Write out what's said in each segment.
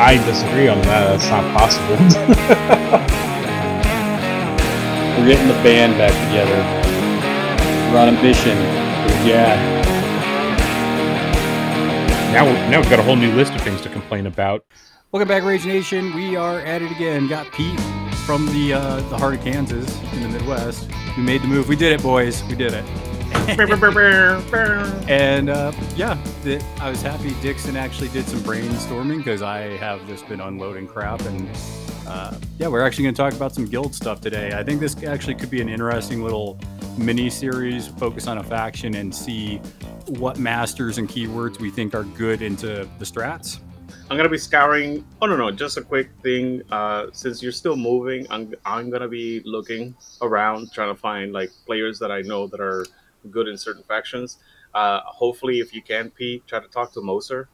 I disagree on that. That's not possible. We're getting the band back together. We're on a mission. Yeah. now, now we've got a whole new list of things to complain about. Welcome back, Rage Nation. We are at it again. Got Pete from the uh, the heart of Kansas in the Midwest. We made the move. We did it, boys. We did it. and uh, yeah, the, I was happy Dixon actually did some brainstorming because I have just been unloading crap. And uh, yeah, we're actually going to talk about some guild stuff today. I think this actually could be an interesting little mini series, focus on a faction and see what masters and keywords we think are good into the strats. I'm gonna be scouring. Oh no, no, just a quick thing. Uh, since you're still moving, I'm I'm gonna be looking around, trying to find like players that I know that are good in certain factions. Uh, hopefully, if you can, Pete, try to talk to Moser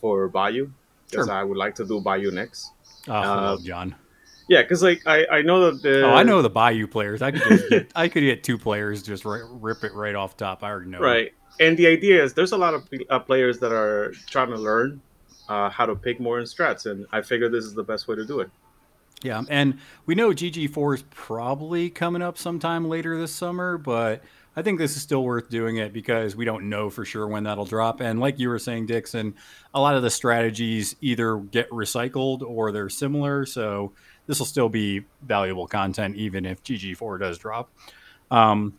for Bayou, because Sure. I would like to do Bayou next. Oh, Uh, John. Yeah, because like I, I know that the Oh, I know the Bayou players. I could just get, I could get two players, just ri rip it right off top. I already know. Right. And the idea is there's a lot of uh, players that are trying to learn uh, how to pick more in strats, and I figure this is the best way to do it. Yeah, and we know GG4 is probably coming up sometime later this summer, but I think this is still worth doing it because we don't know for sure when that'll drop. And like you were saying, Dixon, a lot of the strategies either get recycled or they're similar. So this will still be valuable content even if GG4 does drop. Um,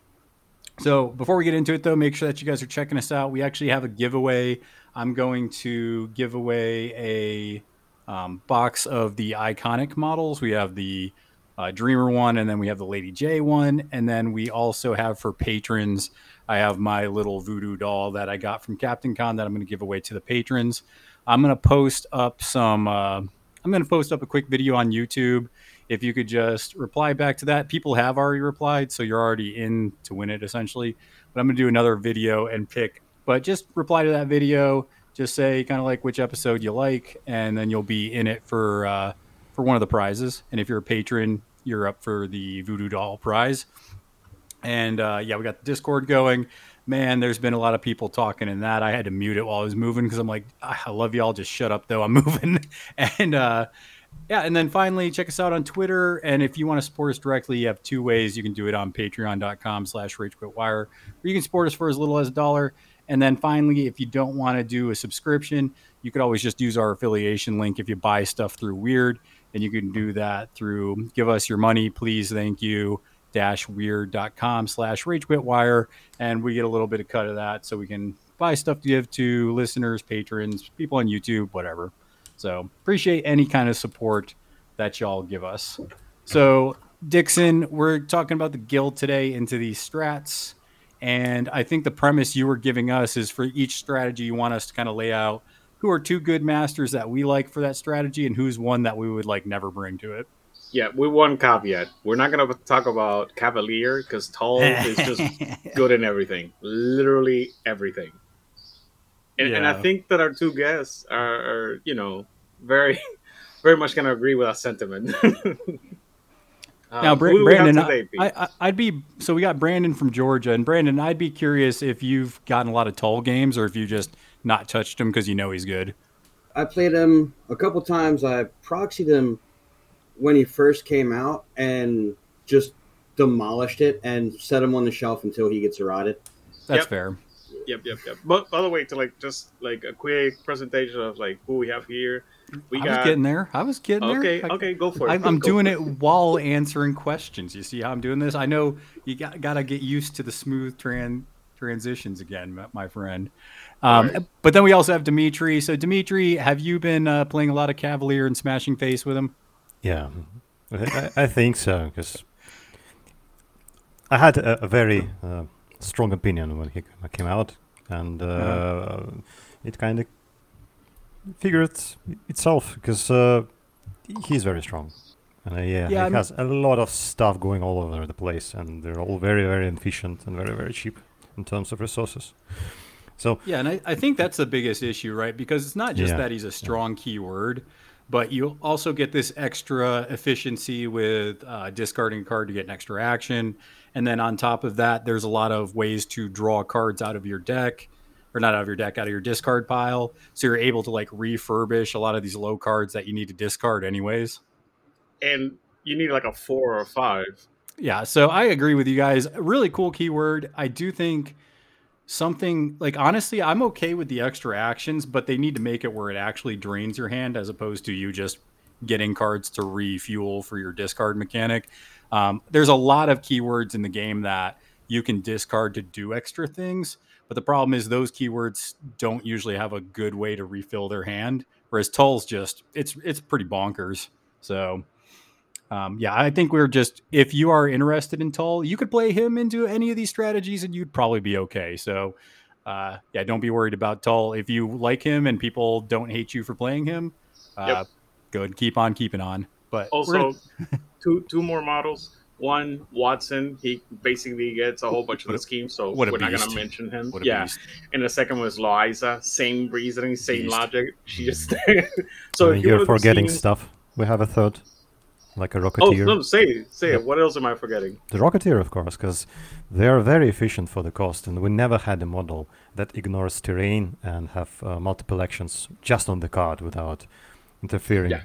so before we get into it, though, make sure that you guys are checking us out. We actually have a giveaway. I'm going to give away a um, box of the iconic models. We have the uh, Dreamer one, and then we have the Lady J one, and then we also have for patrons. I have my little voodoo doll that I got from Captain Con that I'm going to give away to the patrons. I'm going to post up some. Uh, I'm going to post up a quick video on YouTube. If you could just reply back to that, people have already replied, so you're already in to win it essentially. But I'm going to do another video and pick. But just reply to that video. Just say kind of like which episode you like, and then you'll be in it for uh, for one of the prizes. And if you're a patron, you're up for the Voodoo Doll prize. And uh, yeah, we got the Discord going. Man, there's been a lot of people talking in that. I had to mute it while I was moving because I'm like, "Ah, I love y'all. Just shut up, though. I'm moving. and uh, yeah, and then finally, check us out on Twitter. And if you want to support us directly, you have two ways. You can do it on patreon.com slash ragequitwire, or you can support us for as little as a dollar. And then finally, if you don't want to do a subscription, you could always just use our affiliation link if you buy stuff through Wyrd. And you can do that through give us your money, please, thank you, dash wyrd.com slash ragequitwire. And we get a little bit of cut of that so we can buy stuff to give to listeners, patrons, people on YouTube, whatever. So appreciate any kind of support that y'all give us. So Dixon, we're talking about the guild today into these strats. And I think the premise you were giving us is for each strategy you want us to kind of lay out who are two good masters that we like for that strategy and who's one that we would like never bring to it. Yeah, we one caveat. We're not going to talk about Cavalier because Tull is just good in everything. Literally everything. And, and I think that our two guests are, are you know, very, very much going to agree with that sentiment. Uh, now, Bra- who do we have Brandon, today, I, I, I'd be so we got Brandon from Georgia, and Brandon, I'd be curious if you've gotten a lot of Tull games or if you just not touched him because you know he's good. I played him a couple times. I proxied him when he first came out and just demolished it and set him on the shelf until he gets eroded. That's Yep. fair. Yep, yep, yep. But by the way, to like just like a quick presentation of like who we have here. We I got was getting there. I was getting there. okay, okay, go for it. I'm, I'm Go doing for it while answering questions. You see how I'm doing this? I know you got got to get used to the smooth tran- transitions again, my- my friend. Um, Alright. But then we also have Dimitry. So Dimitry, have you been uh, playing a lot of Cavalier and smashing face with him? Yeah, I, I- think so because I had a, a very uh, strong opinion when he came out, and uh, it kind of figure it itself because uh, he's very strong. And uh, yeah, Yeah, he I mean- has a lot of stuff going all over the place, and they're all very, very efficient and very, very cheap in terms of resources. So Yeah, and I, I think that's the biggest issue, right? Because it's not just Yeah. that he's a strong keyword, but you also get this extra efficiency with uh, discarding a card to get an extra action. And then on top of that, there's a lot of ways to draw cards out of your deck, or not out of your deck, out of your discard pile. So you're able to like refurbish a lot of these low cards that you need to discard anyways. and you need like a four or a five. Yeah, so I agree with you guys. Really cool keyword. I do think something like honestly, I'm okay with the extra actions, but they need to make it where it actually drains your hand as opposed to you just getting cards to refuel for your discard mechanic. Um, there's a lot of keywords in the game that you can discard to do extra things, but the problem is those keywords don't usually have a good way to refill their hand. Whereas Tull's just it's it's pretty bonkers. So um, yeah, I think we're just if you are interested in Tull, you could play him into any of these strategies and you'd probably be okay. So uh, yeah, don't be worried about Tull. If you like him and people don't hate you for playing him, uh, Yep. good. Keep on keeping on. But Also, gonna- two two more models. One Watson, he basically gets a whole bunch of the a- schemes, so what we're not gonna mention him. what a yeah, beast. and the second was Loiza, same reasoning, same Beast. logic. She just I so mean, you you're forgetting schemes- stuff. We have a third, like a Rocketeer. Oh no, say it, say Yep. it. What else am I forgetting? The Rocketeer, of course, because they are very efficient for the cost, and we never had a model that ignores terrain and have uh, multiple actions just on the card without interfering. Yeah.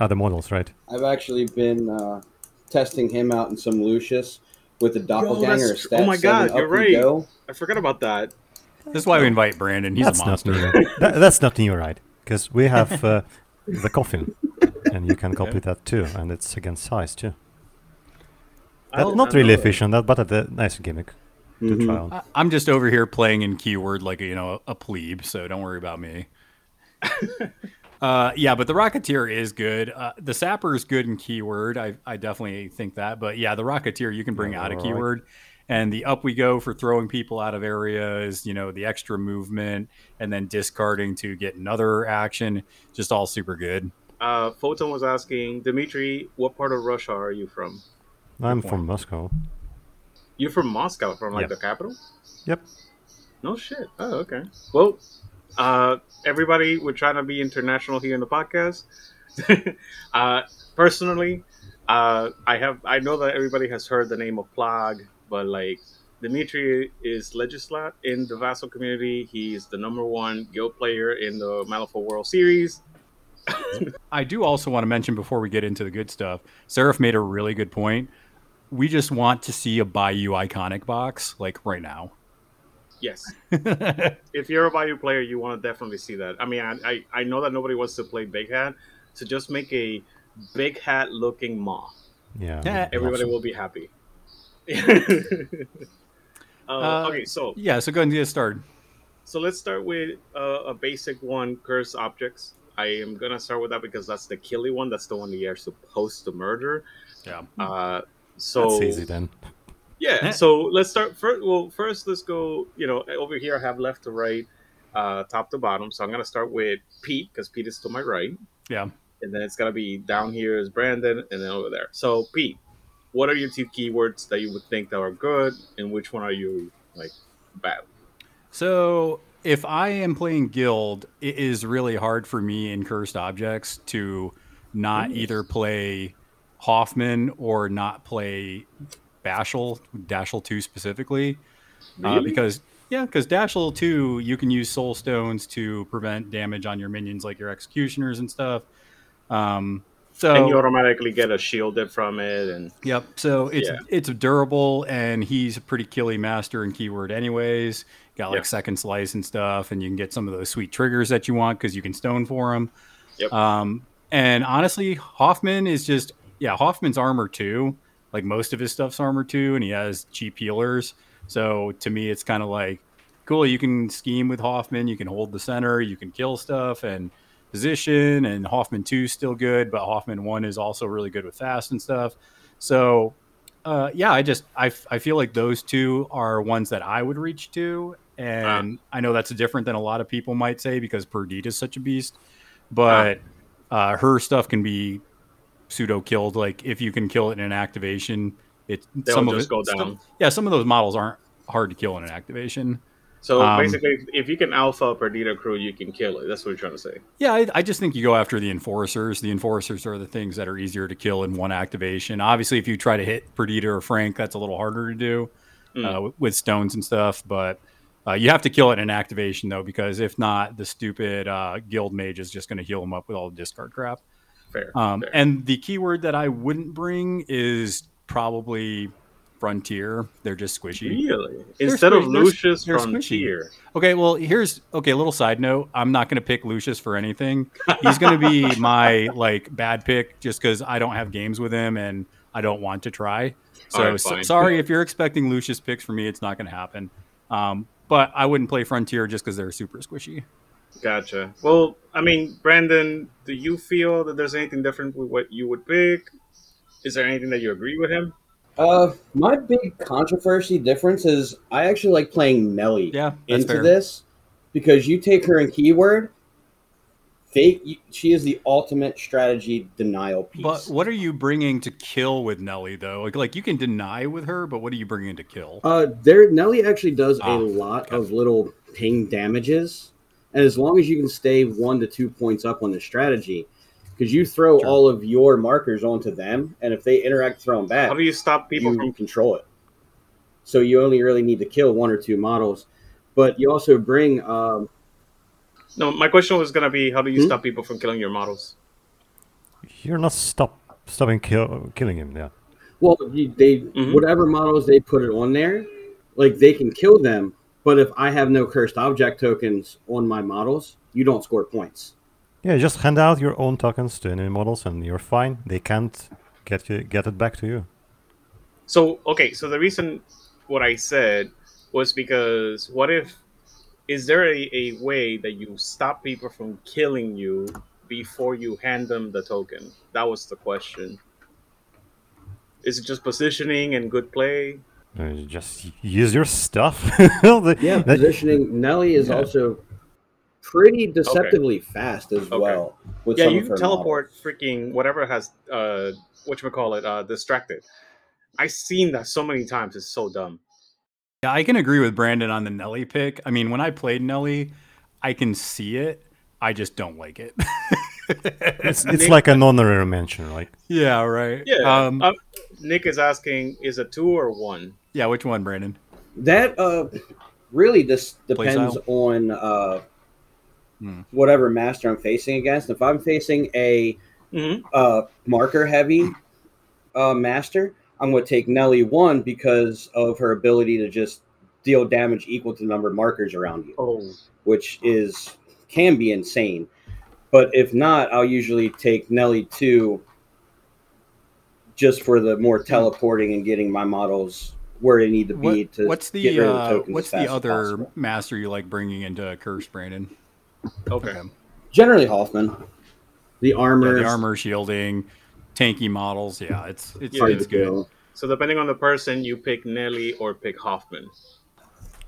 Other models, right? I've actually been uh, testing him out in some Lucius with the doppelganger. that's tr- stat oh my God, you're right. go. I forgot about that. This is why we invite Brandon. He's that's a not new. that, that's not new, right? Because we have uh, the coffin, and you can copy that too, and it's against size too. I Not- did not not really know that. efficient, that, but a a nice gimmick to Mhm. try on. I- I'm just over here playing in keyword like you know a plebe, so don't worry about me. uh, yeah, but the Rocketeer is good. Uh, the Sapper is good in keyword. I, I definitely think that. But yeah, the Rocketeer you can bring out a Alright. keyword, and the up we go for throwing people out of areas. You know the extra movement, and then discarding to get another action. Just all super good. Uh, Photon was asking Dimitry, what part of Russia are you from? I'm from Moscow. You're from Moscow, from like the capital. Yep. No shit. Oh, okay. Well, uh, everybody, we're trying to be international here in the podcast. uh, personally, uh, I have I know that everybody has heard the name of Plag, but like Dimitry is legislat in the Vassal community. He's the number one guild player in the Malifaux World Series. I do also want to mention before we get into the good stuff, Seraph made a really good point. We just want to see a Bayou iconic box like right now. Yes. if you're a Bayou player, you want to definitely see that. I mean, I, I, I know that nobody wants to play Big Hat, so just make a Big Hat looking Maw. Yeah. Yeah, Everybody awesome. will be happy. uh, Uh, okay, so yeah, so go ahead and get started. so let's start with uh, a basic one: curse objects. I am gonna start with that because that's the killy one. That's the one that you're supposed to murder. Yeah. Uh, so That's easy then. yeah. So let's start first. Well, first let's go. You know, over here I have left to right, uh, top to bottom. So I'm gonna start with Pete because Pete is to my right, Yeah. and then it's gonna be down here is Brandon, and then over there. So Pete, what are your two keywords that you would think that are good, and which one are you like bad? So if I am playing guild, it is really hard for me in cursed objects to not either play Hoffman or not play Bashel, Dashel 2 specifically. Uh, because yeah, because Dashel 2, you can use soul stones to prevent damage on your minions like your executioners and stuff. Um so and you automatically get a shielded from it, and Yep. So it's Yeah. it's durable, and he's a pretty killy master in keyword, anyways. Got like Yeah. second slice and stuff, and you can get some of those sweet triggers that you want because you can stone for them. Yep. Um, and honestly, Hoffman is just yeah, Hoffman's armor too. Like most of his stuff's armor too, and he has cheap healers. So to me, it's kind of like cool. You can scheme with Hoffman. You can hold the center. You can kill stuff and position. And Hoffman two is still good, but Hoffman one is also really good with fast and stuff. So uh, yeah, I just I, I feel like those two are ones that I would reach to, and I know that's different than a lot of people might say because Perdita is such a beast. But uh, her stuff can be pseudo killed. Like if you can kill it in an activation, it some of it go some- down. yeah, some of those models aren't hard to kill in an activation. So Um, basically, if you can alpha Perdita crew, you can kill it. That's what you're trying to say. Yeah, I, I just think you go after the enforcers. The enforcers are the things that are easier to kill in one activation. Obviously, if you try to hit Perdita or Frank, that's a little harder to do Mm. uh, with, with stones and stuff. But uh, you have to kill it in activation though, because if not, the stupid uh, guild mage is just going to heal them up with all the discard crap. Fair. Um, fair. and the keyword that I wouldn't bring is probably Frontier. They're just squishy. really, instead of squish- they're- Lucius they're squishy. Okay, well, here's okay. A little side note: I'm not going to pick Lucius for anything. He's going to be my like bad pick just because I don't have games with him and I don't want to try. So, Alright, so- sorry if you're expecting Lucius picks for me. It's not going to happen. Um, but I wouldn't play Frontier just because they're super squishy. Gotcha. Well, I mean, Brandon, do you feel that there's anything different with what you would pick? Is there anything that you agree with him? Uh, my big controversy difference is I actually like playing Nellie Yeah, into fair. this because you take her in keyword. Fake, she is the ultimate strategy denial piece. But what are you bringing to kill with Nellie though? Like, like you can deny with her, but what are you bringing to kill? Uh, there Nellie actually does Ah, a lot of little ping damages, and as long as you can stay one to two points up on the strategy, because you throw Sure. all of your markers onto them, and if they interact, throw them back. How do you stop people you from? control it. So you only really need to kill one or two models, but you also bring. Um, No, my question was gonna be, how do you Hmm? stop people from killing your models? You're not stop stopping kill, killing him. Yeah. well, you, they Mhm. whatever models they put it on there, like they can kill them. But if I have no cursed object tokens on my models, you don't score points. Yeah, just hand out your own tokens to enemy models and you're fine. They can't get you, get it back to you. So okay, so the reason what I said was because what if is there a, a way that you stop people from killing you before you hand them the token? That was the question. Is it just positioning and good play? Uh, just use your stuff. The- Yeah, that- positioning Nellie is Yeah. also pretty deceptively fast as Okay. well. With yeah, you of her teleport models. freaking whatever has uh what you call it uh distracted. I've seen that so many times. It's so dumb. Yeah, I can agree with Brandon on the Nellie pick. I mean, when I played Nellie, I can see it. I just don't like it. it's it's like an honorary mention, right? yeah, right. Yeah. Um, uh, Nick is asking, is a two or one? yeah, which one, Brandon? That uh, really just depends on uh, Hmm. whatever master I'm facing against. If I'm facing a Mm-hmm. uh, marker heavy uh, master, I'm going to take Nellie one because of her ability to just deal damage equal to the number of markers around you, Oh, which is can be insane. But if not, I'll usually take Nellie two just for the more teleporting and getting my models where they need to be What- to what's the get rid of the uh, what's as the fast as other possible. master you like bringing into Curse, Brandon? okay. Generally, Hoffman. The armor, Yeah, the armor, shielding, tanky models. Yeah, it's it's Yeah. it's good. So depending on the person, you pick Nellie or pick Hoffman.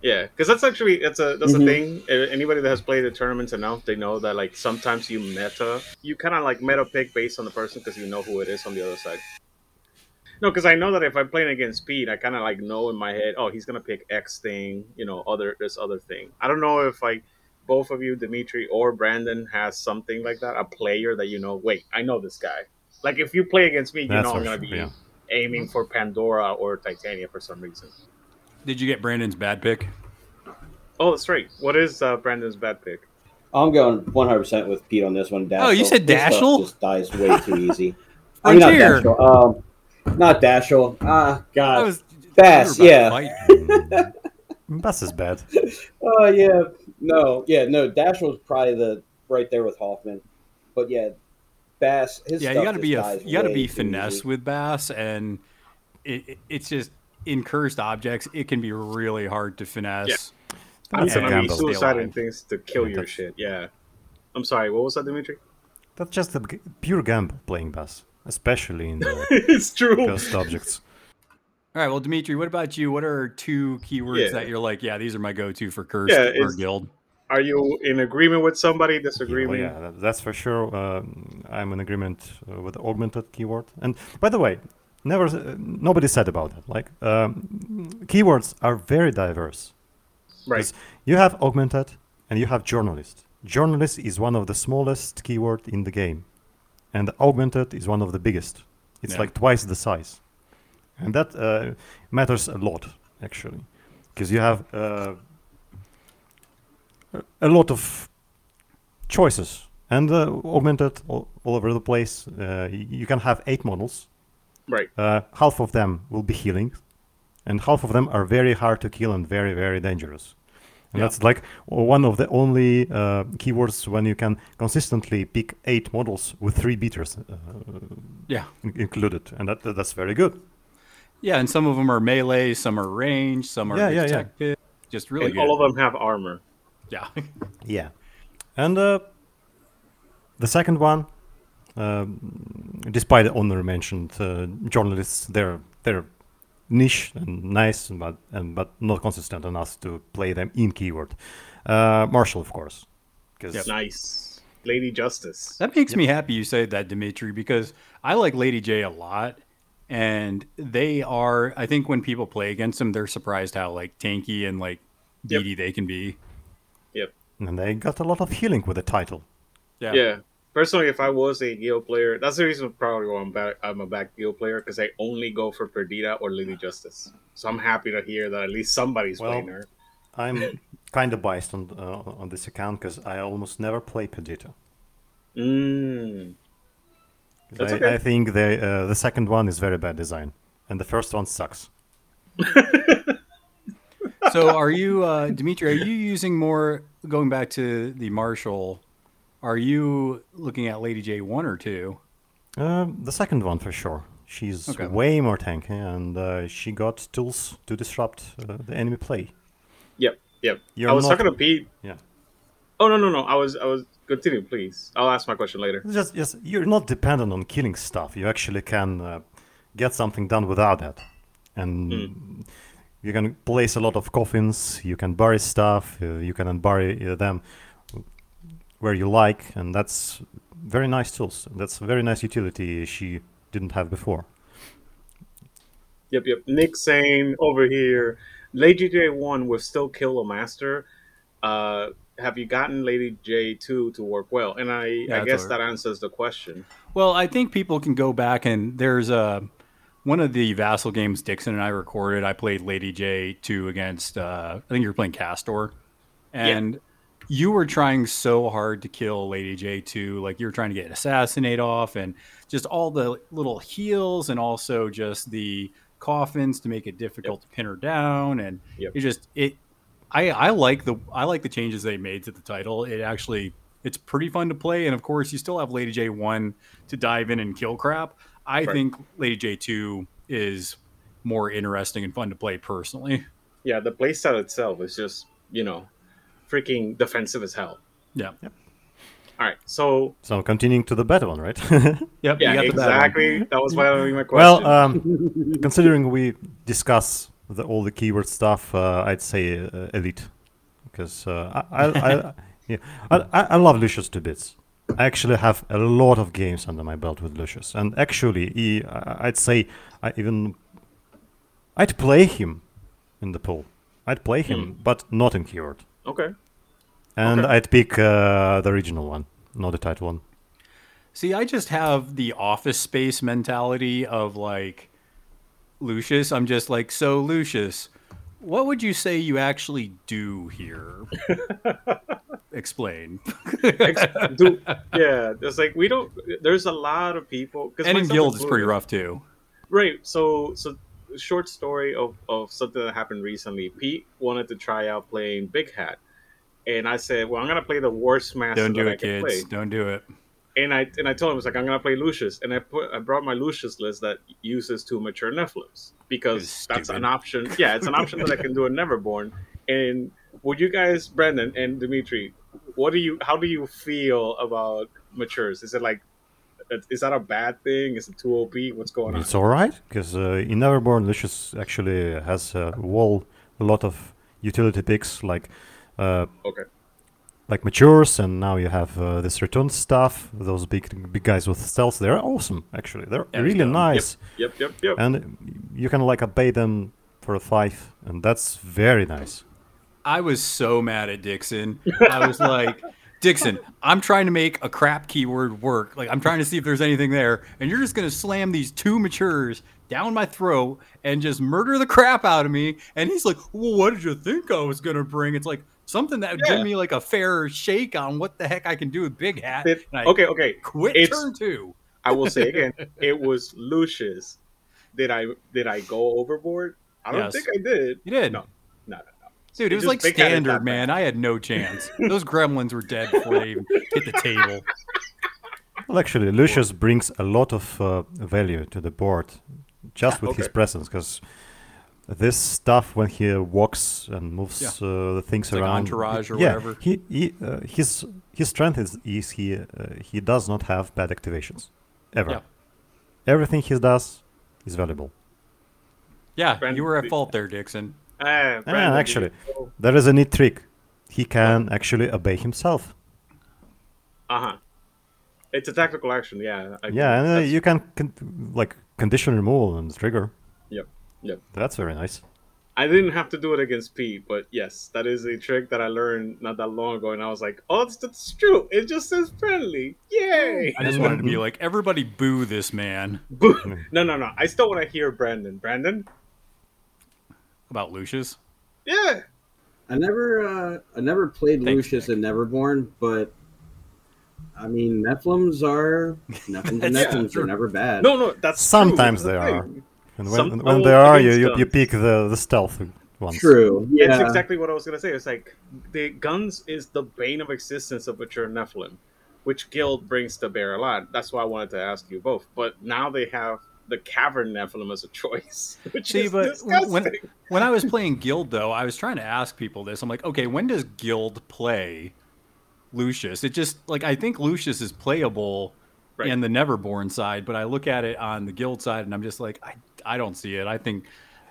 Yeah, because that's actually that's a that's Mhm. a thing. Anybody that has played the tournaments enough, they know that like sometimes you meta, you kind of like meta pick based on the person because you know who it is on the other side. No, because I know that if I'm playing against Speed, I kind of like know in my head, oh, he's gonna pick X thing, you know, other this other thing. I don't know if like both of you, Dimitry or Brandon, has something like that, a player that you know. Wait, I know this guy. Like if you play against me, you That's know I'm gonna be yeah. aiming for Pandora or Titania for some reason. Did you get Brandon's bad pick? Oh, that's right. What is uh, Brandon's bad pick? I'm going 100 percent with Pete on this one. Dashel. Oh, you said This stuff Dashel? Just dies way too easy. I mean, not Frontier. Dashel. Um, not Dashel. Ah, I God. was Basse, we were about yeah. to. Basse is bad. Oh yeah. No, yeah, no. Dashel's probably the right there with Hoffman, but yeah, Basse. His yeah, you got to be a you got to be finesse easy. with Basse, and it, it- it's just in cursed objects. It can be really hard to finesse. Yeah. That's I'm a Yeah. gamble. Stay suiciding things to kill Yeah, your shit. Yeah. I'm sorry. What was that, Dimitry? That's just a g- pure gamble playing Basse, especially in the it's true. cursed objects. All right. Well, Dimitry, what about you? What are two keywords Yeah. that you're like, yeah, these are my go-to for cursed Yeah, or guild? Are you in agreement with somebody? Well, Disagreement? yeah, that- that's for sure. Um, I'm in agreement uh, with the augmented keyword. And by the way, never uh, nobody said about that. Like um, keywords are very diverse. Right. You have augmented and you have journalist. Journalist is one of the smallest keyword in the game, and augmented is one of the biggest. It's Yeah. like twice the size, and that uh, matters a lot actually, because you have uh, a- a lot of choices and uh, augmented all, all over the place. Uh, you can have eight models. Right. Uh, half of them will be healing, and half of them are very hard to kill and very very dangerous. And Yeah. that's like one of the only uh, keywords when you can consistently pick eight models with three beaters uh, Yeah. in- included, and that that's very good. Yeah, and some of them are melee, some are range, some are Yeah, yeah, yeah. Just really and good. all of them have armor. Yeah. Yeah, and uh, the second one, um, despite the owner mentioned uh, journalists, they're they're niche and nice, but and but not consistent enough to play them in keyword. Uh, Marshal, of course, because Nice. Lady Justice. That makes me happy you say that, Dimitry, because I like Lady J a lot. And they are, I think when people play against them, they're surprised how like tanky and like Yep. beady they can be. And they got a lot of healing with the title. Yeah. Yeah. Personally, if I was a guild player, that's the reason probably why I'm back. I'm a back guild player because I only go for Perdita or Lady Justice. So I'm happy to hear that at least somebody's Well, playing her. I'm kind of biased on uh, on this account because I almost never play Perdita. Mm. 'Cause That's I, okay. I think the uh, the second one is very bad design, and the first one sucks. So are you, uh, Dimitry, are you using more, going back to the Marshal, are you looking at Lady J one or two? Um, the second one for sure. She's Okay. way more tanky, and uh, she got tools to disrupt uh, the enemy play. Yep. Yep. You're I was not- talking to Pete. Yeah. Oh no no no! I was I was continue please. I'll ask my question later. Just, just you're not dependent on killing stuff. You actually can uh, get something done without that, and Hmm. You can place a lot of coffins. You can bury stuff. Uh, you can unbury uh, them where you like, and that's very nice tools. That's a very nice utility she didn't have before. Yep yep. Nick saying over here, Lady J one will still kill a master. Uh, have you gotten Lady J two to work well? And I Yeah, I guess over. that answers the question. Well, I think people can go back and there's a one of the Vassal games Dixon and I recorded. I played Lady J two against uh, I think you were playing Kastore, and you were trying so hard to kill Lady J two. Like you were trying to get assassinate off, and just all the little heals, and also just the coffins to make it difficult to pin her down, and Yep. it just it. I, I like the I like the changes they made to the title. It actually it's pretty fun to play, and of course you still have Lady J one to dive in and kill crap. I Right. think Lady J two is more interesting and fun to play personally. Yeah, the playstyle itself is just you know, freaking defensive as hell. Yeah, All right, so So continuing to the better one, right? yep. yeah, you got the bad one. exactly. That was my my question. well, um, considering we discuss the, all the keyword stuff, uh, I'd say uh, elite because uh, I, I, I, yeah, I, I I love Lucius to bits. I actually have a lot of games under my belt with Lucius, and actually, he, I- I'd say I even I'd play him in the pool. I'd play him, but not in keyword, okay. and Okay. I'd pick uh, the original one, not the title one. See, I just have the office space mentality of like Lucius. I'm just like, so Lucius, what would you say you actually do here? Explain. Do, yeah, it's like we don't. There's a lot of people. 'cause and in guilds, it's pretty rough too. Right. So so short story of, of something that happened recently. Pete wanted to try out playing Big Hat. And I said, Well, I'm gonna play the worst master Don't do it, kids. play. Don't do it. And I and I told him it's like I'm gonna play Lucius. And I put I brought my Lucius list that uses two mature Nephilim because that's an option. Yeah, it's an option that I can do in Neverborn. And would you guys, Brandon and Dimitry, what do you how do you feel about matures? Is it like Is that a bad thing? Is it too OP? What's going on? It's all right because uh, in Neverborn, Lucius actually has a wall, a lot of utility picks like uh, Okay. Like matures, and now you have uh, this return stuff. Those big big guys with stealth, they're awesome. Actually, they're Yeah, really yeah. nice, Yep, yep, yep. and you can like obey them for a five, and that's very nice. I was so mad at Dixon. I was like, Dixon, I'm trying to make a crap keyword work. Like I'm trying to see if there's anything there, and you're just gonna slam these two matures down my throat and just murder the crap out of me. And he's like, Well, what did you think I was gonna bring? It's like something that would Yeah. give me like a fair shake on what the heck I can do with Big Hat. It- okay, okay. quit it's- turn two. I will say again, it was Lucius. Did I did I go overboard? I don't Yes. think I did. You did. No, no, no, no. Dude, It it was like Big Hat is standard, man. I had no chance. Those gremlins were dead before they even hit the table. Well, actually, Lucius brings a lot of uh, value to the board just with his presence because this stuff when he walks and moves Yeah. uh, the things like around. entourage or yeah, whatever. He, he uh, his his strength is, is he uh, he does not have bad activations ever. Yeah. Everything he does is valuable. Yeah, Brand- you were at fault there, Dixon. Ah, Brandon, actually, Uh there is a neat trick. He can actually obey himself. Uh huh. It's a tactical action. Yeah. I Yeah, and uh, you can con- like condition removal and trigger. Yep. Yep. That's very nice. I didn't have to do it against Pete, but yes, that is a trick that I learned not that long ago, and I was like, "Oh, it's, that's true. It just says friendly. Yay!" I just wanted to be like, everybody boo this man Boo. no, no, no. I still want to hear Brandon. Brandon. about Lucius. Yeah. I never, uh, I never played Thanks, Lucius in Neverborn, but I mean, Nephilims are Nephilims and Yeah, Nephilims true. are never bad. No, no. That's. Sometimes That's they the are. thing. And Some- when, when oh, are, you, you, you pick the, the stealth ones. True. It's Yeah. exactly what I was gonna say. It's like the guns is the bane of existence of mature Nephilim, which guild brings to bear a lot. That's why I wanted to ask you both. But now they have the cavern Nephilim as a choice, which See, is but disgusting. when when I was playing Guild, though, I was trying to ask people this. I'm like, okay, when does Guild play Lucius? It just like I think Lucius is playable Right. in the Neverborn side, but I look at it on the Guild side, and I'm just like, I I don't see it. I think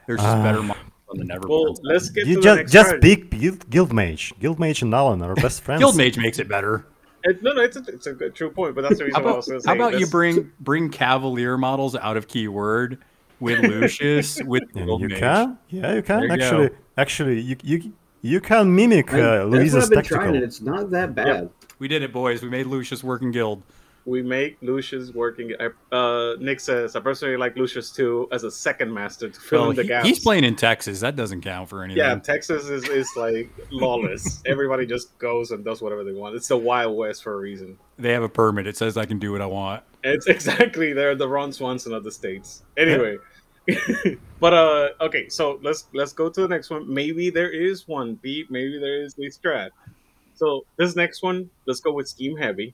there's just better Ah. models on the Neverborn. well, let's get You to the just next just card. pick guild, guild mage. Guild mage and Alan are best friends. Guild Mage makes it better. It- no, no, it's a, it's a good true point. But that's the reason How why I about, was gonna say. how about you bring bring Cavalier models out of keyword with Lucius with And Guild you Mage? can, yeah, you can There you actually. go. Actually, you you you can mimic I- uh, that's what Louisa's I've been tactical. trying, and it's not that bad. We did it, boys. We made Lucius work in Guild. We make Lucius working. Uh, Nick says I personally like Lucius too as a second master to fill Well, in the he- gaps. he's playing in Texas. That doesn't count for anything. Yeah, Texas is, is like lawless. Everybody just goes and does whatever they want. It's the Wild West for a reason. They have a permit. It says I can do what I want. It's exactly they're the Ron Swanson of the states. Anyway, but uh, okay, so let's let's go to the next one. Maybe there is one beat. Maybe there is a strat. So this next one, let's go with Scheme Heavy.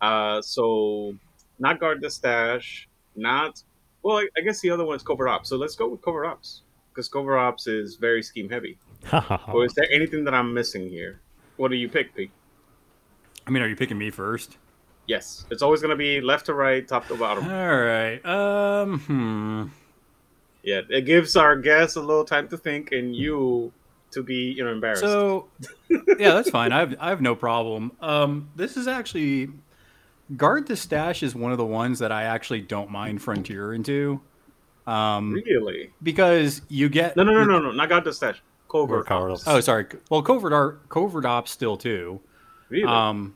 Uh, so not guard the stash, not well. I, I guess the other one is Covert Ops. So let's go with Covert Ops because Covert Ops is very Scheme Heavy. Or is there anything that I'm missing here? What do you pick, Pete? I mean, are you picking me first? Yes, it's always going to be left to right, top to bottom. All right. Um. Hmm. Yeah, it gives our guests a little time to think and you to be, you know, embarrassed. So, yeah, that's fine. I have I have no problem. Um, this is actually guard the stash is one of the ones that I actually don't mind frontier into. Um, really? because you get No, no, no, no, no, not got the stash. Covert. Or Covert Ops. Ops. Oh, sorry. Well, covert art, covert ops still too. really? Um,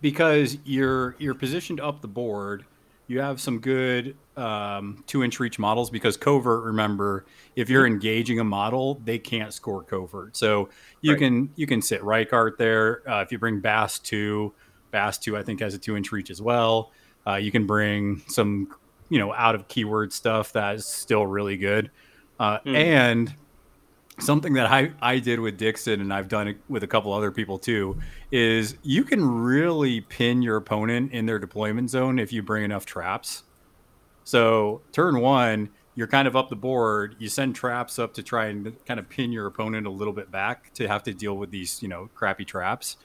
because you're you're positioned up the board. You have some good um, two inch reach models because covert. Remember, if you're engaging a model, they can't score covert. So you Right. can you can sit Reichart there. Uh, if you bring Basse two, Basse two I think has a two inch reach as well. Uh, you can bring some you know out of keyword stuff that is still really good. Uh, Hmm. And something that I, I did with Dixon and I've done it with a couple other people too is you can really pin your opponent in their deployment zone if you bring enough traps. So turn one, you're kind of up the board. You send traps up to try and kind of pin your opponent a little bit back to have to deal with these, you know, crappy traps.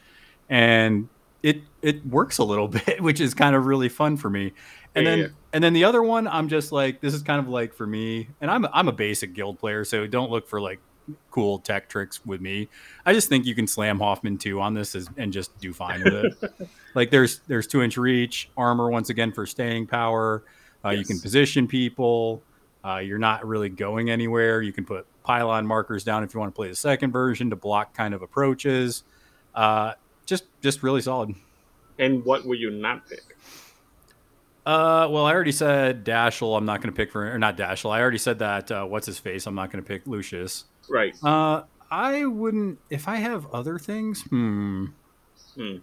And it it works a little bit, which is kind of really fun for me. And Yeah, then yeah. and then the other one, I'm just like this is kind of like for me, and I'm I'm a basic guild player, so don't look for like cool tech tricks with me. I just think you can slam Hoffman two on this as, and just do fine with it. like there's there's two inch reach, armor once again for staying power. Uh, You can position people. Uh, you're not really going anywhere. You can put pylon markers down if you want to play the second version to block kind of approaches. Uh, just just really solid. And what will you not pick? Uh, well, I already said Dashel. I'm not going to pick for or not Dashel. I already said that. Uh, what's his face? I'm not going to pick Lucius. Right. Uh, I wouldn't if I have other things. Hmm. Hmm.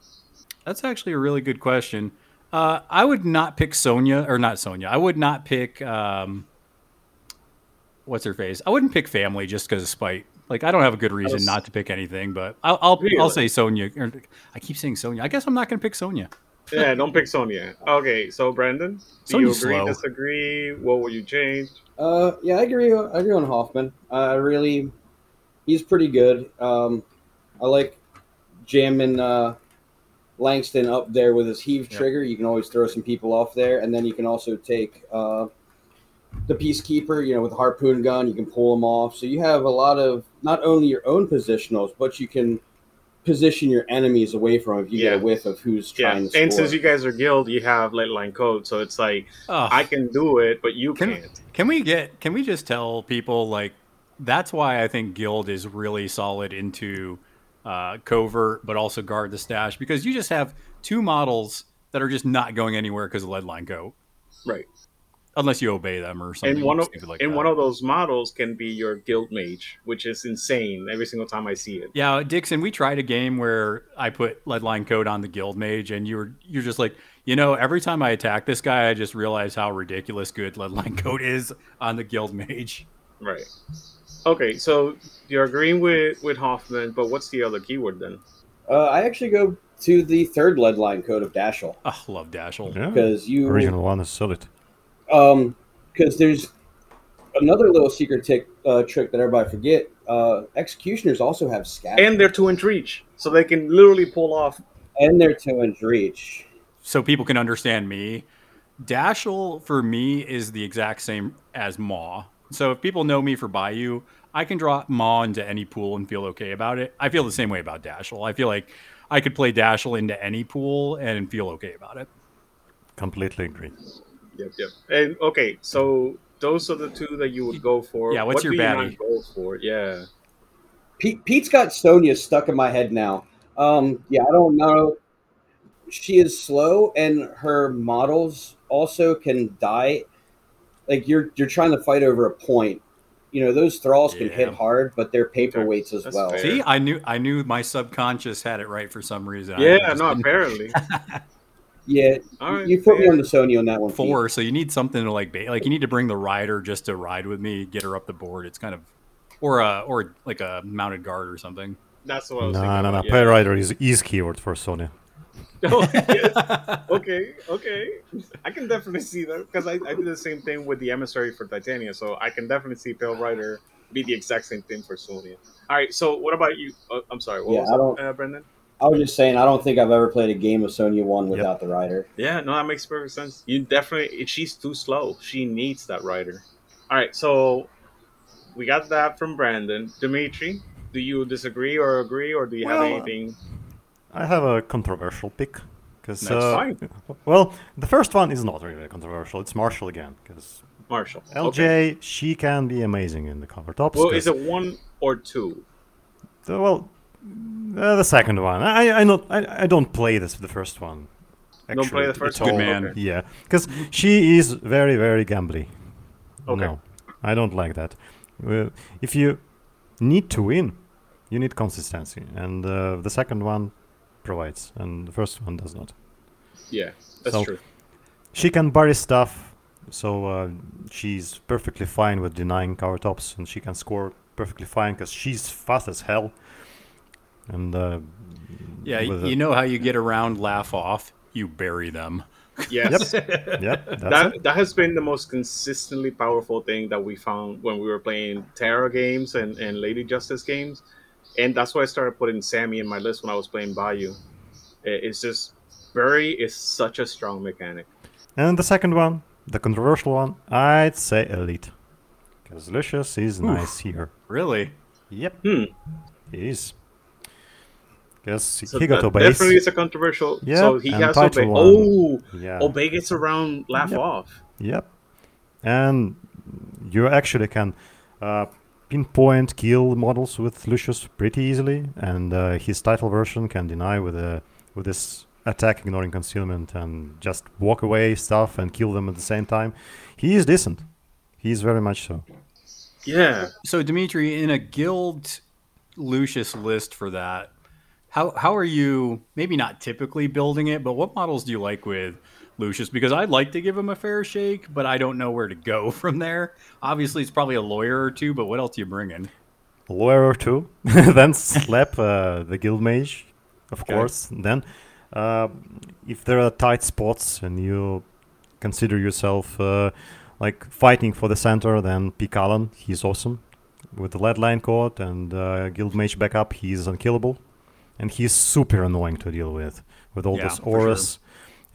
That's actually a really good question. Uh, I would not pick Sonnia or not Sonnia. I would not pick um, what's her face. I wouldn't pick Family just because of spite. Like I don't have a good reason was- not to pick anything, but I'll I'll, Really? I'll say Sonnia. I keep saying Sonnia. I guess I'm not going to pick Sonnia. Yeah, don't pick Sonnia. Okay, so Brandon, do Sonnia's you agree, slow. disagree? What will you change? Uh, yeah, I agree. I agree on Hoffman. Uh, I really, he's pretty good. Um, I like jamming uh, Langston up there with his heave Yep. trigger. You can always throw some people off there, and then you can also take uh, the Peacekeeper. You know, with a harpoon gun, you can pull them off. So you have a lot of not only your own positionals, but you can position your enemies away from if you get a whiff of who's Yeah, trying to and score. since you guys are guild, you have lead-lined coat, so it's like Oh, I can do it, but you Can- can't. Can we get? Can we just tell people like that's why I think Guild is really solid into uh, covert, but also guard the stash because you just have two models that are just not going anywhere because of lead-lined coat, Right. Unless you obey them or something. And one of like and that. one of those models can be your guild mage, which is insane every single time I see it. Yeah, Dixon, we tried a game where I put lead-lined coat on the guild mage, and you were you're just like, you know, every time I attack this guy, I just realize how ridiculous good leadline code is on the guild mage. Right. Okay, so you're agreeing with with Hoffman, but what's the other keyword then? uh, I actually go to the third lead-lined coat of Dashel Oh, love Dashel. Yeah. because you Original one is solid. Um, because there's another little secret tick, uh, trick that everybody forget. Uh, executioners also have scatter, And they're two inch reach, so they can literally pull off. and they're two inch reach. so people can understand me. Dashel for me is the exact same as Maw. So if people know me for Bayou, I can draw Maw into any pool and feel okay about it. I feel the same way about Dashel. I feel like I could play Dashel into any pool and feel okay about it. Completely agree. Yep, yep. And okay, so those are the two that you would go for. Yeah, what's what your do you baddie? go for? Yeah. Pete, Pete's got Sonnia stuck in my head now. Um, yeah, I don't know. She is slow, and her models also can die. Like you're you're trying to fight over a point. You know those thralls can hit hard, but they're paperweights as That's well. fair. See, I knew I knew my subconscious had it right for some reason. Yeah, no, apparently. Yeah, All right, you put me on the Sony on that one. Pete. four, so you need something to like ba- like you need to bring the rider just to ride with me, get her up the board. It's kind of or a or like a mounted guard or something. That's what I No, was no, thinking. no. about, Play yeah. Rider is is keyword for Sony. Oh, yes. okay, okay. I can definitely see that because I, I did the same thing with the emissary for Titania, so I can definitely see Pale Rider be the exact same thing for Sonnia. All right, so what about you? Uh, I'm sorry, what Yeah, was I it, don't- uh, Brandon? I was just saying, I don't think I've ever played a game of Sonnia One without the rider. Yeah, no, that makes perfect sense. You definitely, she's too slow. She needs that rider. All right, so we got that from Brandon. Dimitry, do you disagree or agree, or do you Well, have anything? I have a controversial pick. Because, That's uh, fine. well, the first one is not really controversial. It's Marshal again. Because Marshal. LJ, Okay. she can be amazing in the Covert Ops. Well, 'cause- is it one or two? Well, uh, the second one. I I not I, I don't play this the first one. Don't play the first all. Good man. Okay. Yeah, because she is very very gambly. Okay. No, I don't like that. Uh, if you need to win, you need consistency, and uh, the second one provides, and the first one does not. Yeah, that's So- true. She can bury stuff, so uh, she's perfectly fine with denying Covert Ops, and she can score perfectly fine because she's fast as hell. And uh, Yeah, with y- a- you know how you get around laugh off? You bury them. Yes. Yep, that's that it. that has been the most consistently powerful thing that we found when we were playing Tara games and, and Lady Justice games. And that's why I started putting Sammy in my list when I was playing Bayou. It- It's just bury is such a strong mechanic. And the second one, the controversial one, I'd say Elite. Because Lucius is nice here. Really? Yep. Hmm. He is. Because So he got that Obey. definitely is a controversial. Yeah, so he and has title Obey. one. Oh, Yeah. Obey gets around laugh Yep. off. Yep. And you actually can uh, pinpoint kill models with Lucius pretty easily, and uh, his title version can deny with a with this attack ignoring concealment and just walk away stuff and kill them at the same time. He is decent. He is very much so. Yeah. So Dimitry, in a guild Lucius list for that, how how are you maybe not typically building it, but what models do you like with Lucius? Because I'd like to give him a fair shake, but I don't know where to go from there. Obviously, it's probably a lawyer or two, but what else are you bringing? A lawyer or two, then slap uh, the guild mage, of Okay. course. Then, uh, if there are tight spots and you consider yourself uh, like fighting for the center, then pick Alan. He's awesome with the lead-lined coat and uh, guild mage backup. He's unkillable, and he's super annoying to deal with with all Yeah, those for sure. auras.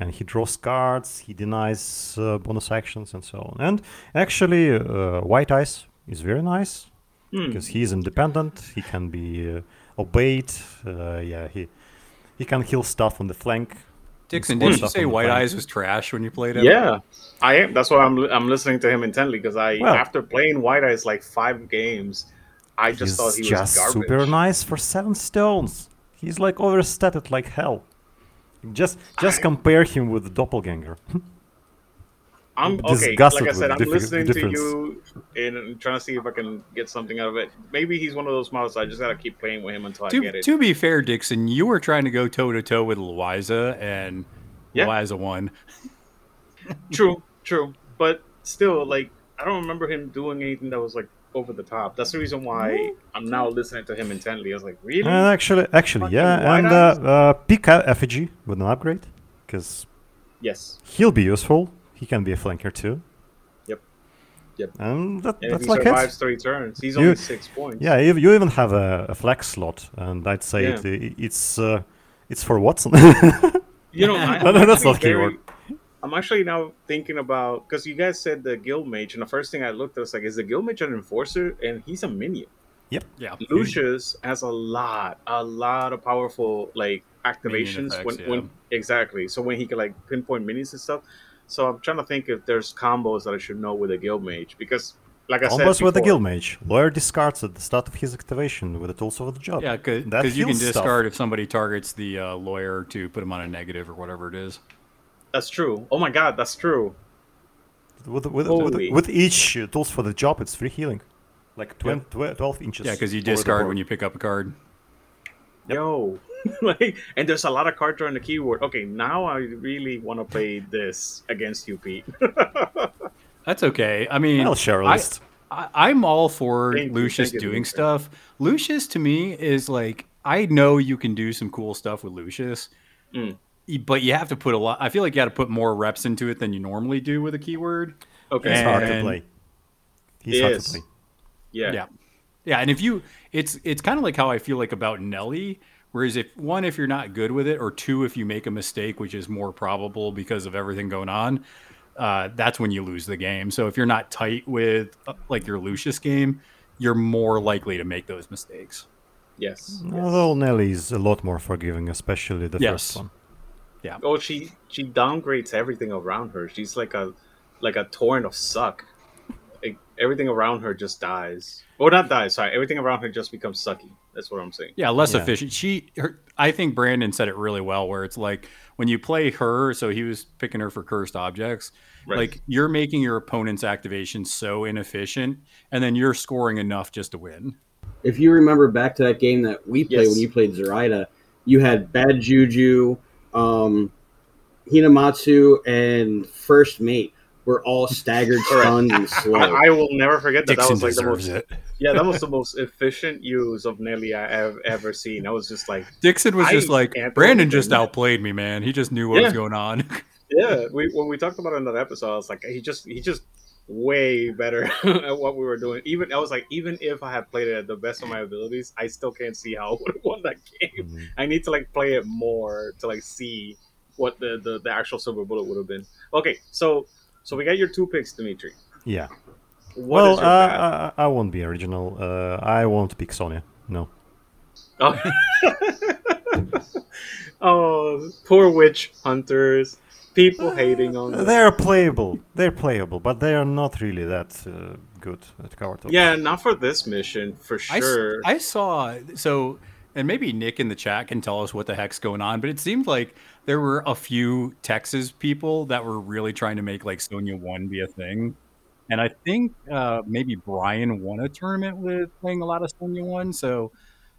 And he draws cards, he denies uh, bonus actions, and so on. And actually, uh, White Eyes is very nice Hmm. because he's independent. He can be uh, obeyed. Uh, yeah, he he can kill stuff on the flank. Dixon, Sport did you say White flank. Eyes was trash when you played him? Yeah, I am. That's why I'm. I'm listening to him intently because I, Well- after playing White Eyes like five games, I just thought he was just garbage. super nice for seven stones. He's like overstated like hell. Just just compare him with the doppelganger. I'm okay. disgusted Like I said, I'm the listening difference. to you and I'm trying to see if I can get something out of it. Maybe he's one of those models. I just gotta keep playing with him until I get To, it. to be fair, Dixon, you were trying to go toe to toe with Louisa, and Yeah. Louisa won. True, true, but still, like I don't remember him doing anything that was like over the top. That's the reason why I'm now listening to him intently. I was like, really? And actually, actually, Fucking yeah, and uh, uh, pick a effigy with an upgrade because yes. he'll be useful. He can be a flanker too. Yep. Yep. And that, And if that's he like survives it. three turns, he's You- only six points. Yeah, you, you even have a, a flex slot, and I'd say Yeah. it, it's uh, it's for Watson. You know, I, No, no, that's not actually keyword. I'm actually now thinking about because you guys said the guild mage, and the first thing I looked at was like, is the guild mage an enforcer? And he's a minion. yep. Yeah. Lucius has a lot, a lot of powerful like activations effects, when, yeah. when exactly. So when he can like pinpoint minis and stuff. So I'm trying to think if there's combos that I should know with a guild mage because, like I said, Almost with the guild mage. Lawyer discards at the start of his activation with the tools of the job. Yeah, That because you can heals stuff. discard if somebody targets the uh, lawyer to put him on a negative or whatever it is. That's true. Oh my god, that's true. With, with, with, Holy. with each tools for the job, it's free healing. Like 20, 12 inches. Yeah, because you discard when you pick up a card. Yo, like, and there's a lot of card on the keyword. Okay, now I really want to play this against you, Pete. That's okay. I mean, I'll share a list. I, I'm all for Thank Lucius you, doing Dimitry. stuff. Lucius to me is like I know you can do some cool stuff with Lucius, Mm. Y- but you have to put a lot. I feel like you got to put more reps into it than you normally do with a keyword. okay, He's hard to play. He's hard is. to play. yeah, Yeah. Yeah, and if you it's it's kind of like how I feel like about Nellie, whereas if one if you're not good with it or two if you make a mistake which is more probable because of everything going on, uh, that's when you lose the game. So if you're not tight with uh, like your Lucius game, you're more likely to make those mistakes. yes. yes. Although Nellie's a lot more forgiving, especially the Yes. first one. Oh, she she downgrades everything around her. She's like a like a torrent of suck. Like, everything around her just dies. Well, not dies. Sorry, everything around her just becomes sucky. That's what I'm saying. Yeah, less Yeah. efficient. She, her, I think Brandon said it really well, where it's like when you play her. So he was picking her for cursed objects. Right. Like you're making your opponent's activation so inefficient, and then you're scoring enough just to win. if you remember back to that game that we played Yes. when you played Zoraida, you had Bad Juju, um, Hinamatsu, and First Mate were all staggered, stunned, and slow. I, I will never forget that. that was like the most. it. Yeah, that was the most efficient use of Nellie I have ever seen. I was just like, Dixon was I just like Brandon just outplayed me, man. He just knew what Yeah. was going on. yeah. We when we talked about it in that episode, I was like, he just he just way better at what we were doing. Even I was like, even if I had played it at the best of my abilities, I still can't see how I would have won that game. Mhm. I need to like play it more to like see what the the, the actual silver bullet would have been. Okay, so so we got your two picks, Dimitry. Yeah. What well, uh. I, I won't be original. Uh, I won't pick Sonnia. No. Oh. oh, poor witch hunters. People hating on them. They're playable. They're playable, but they are not really that uh, good at card. top. Yeah, not for this mission, for I, s- sure. I saw so, and maybe Nick in the chat can tell us what the heck's going on. But it seemed like there were a few Texas people that were really trying to make like Sonnia One be a thing, and I think uh, maybe Brian won a tournament with playing a lot of Sonnia One. So,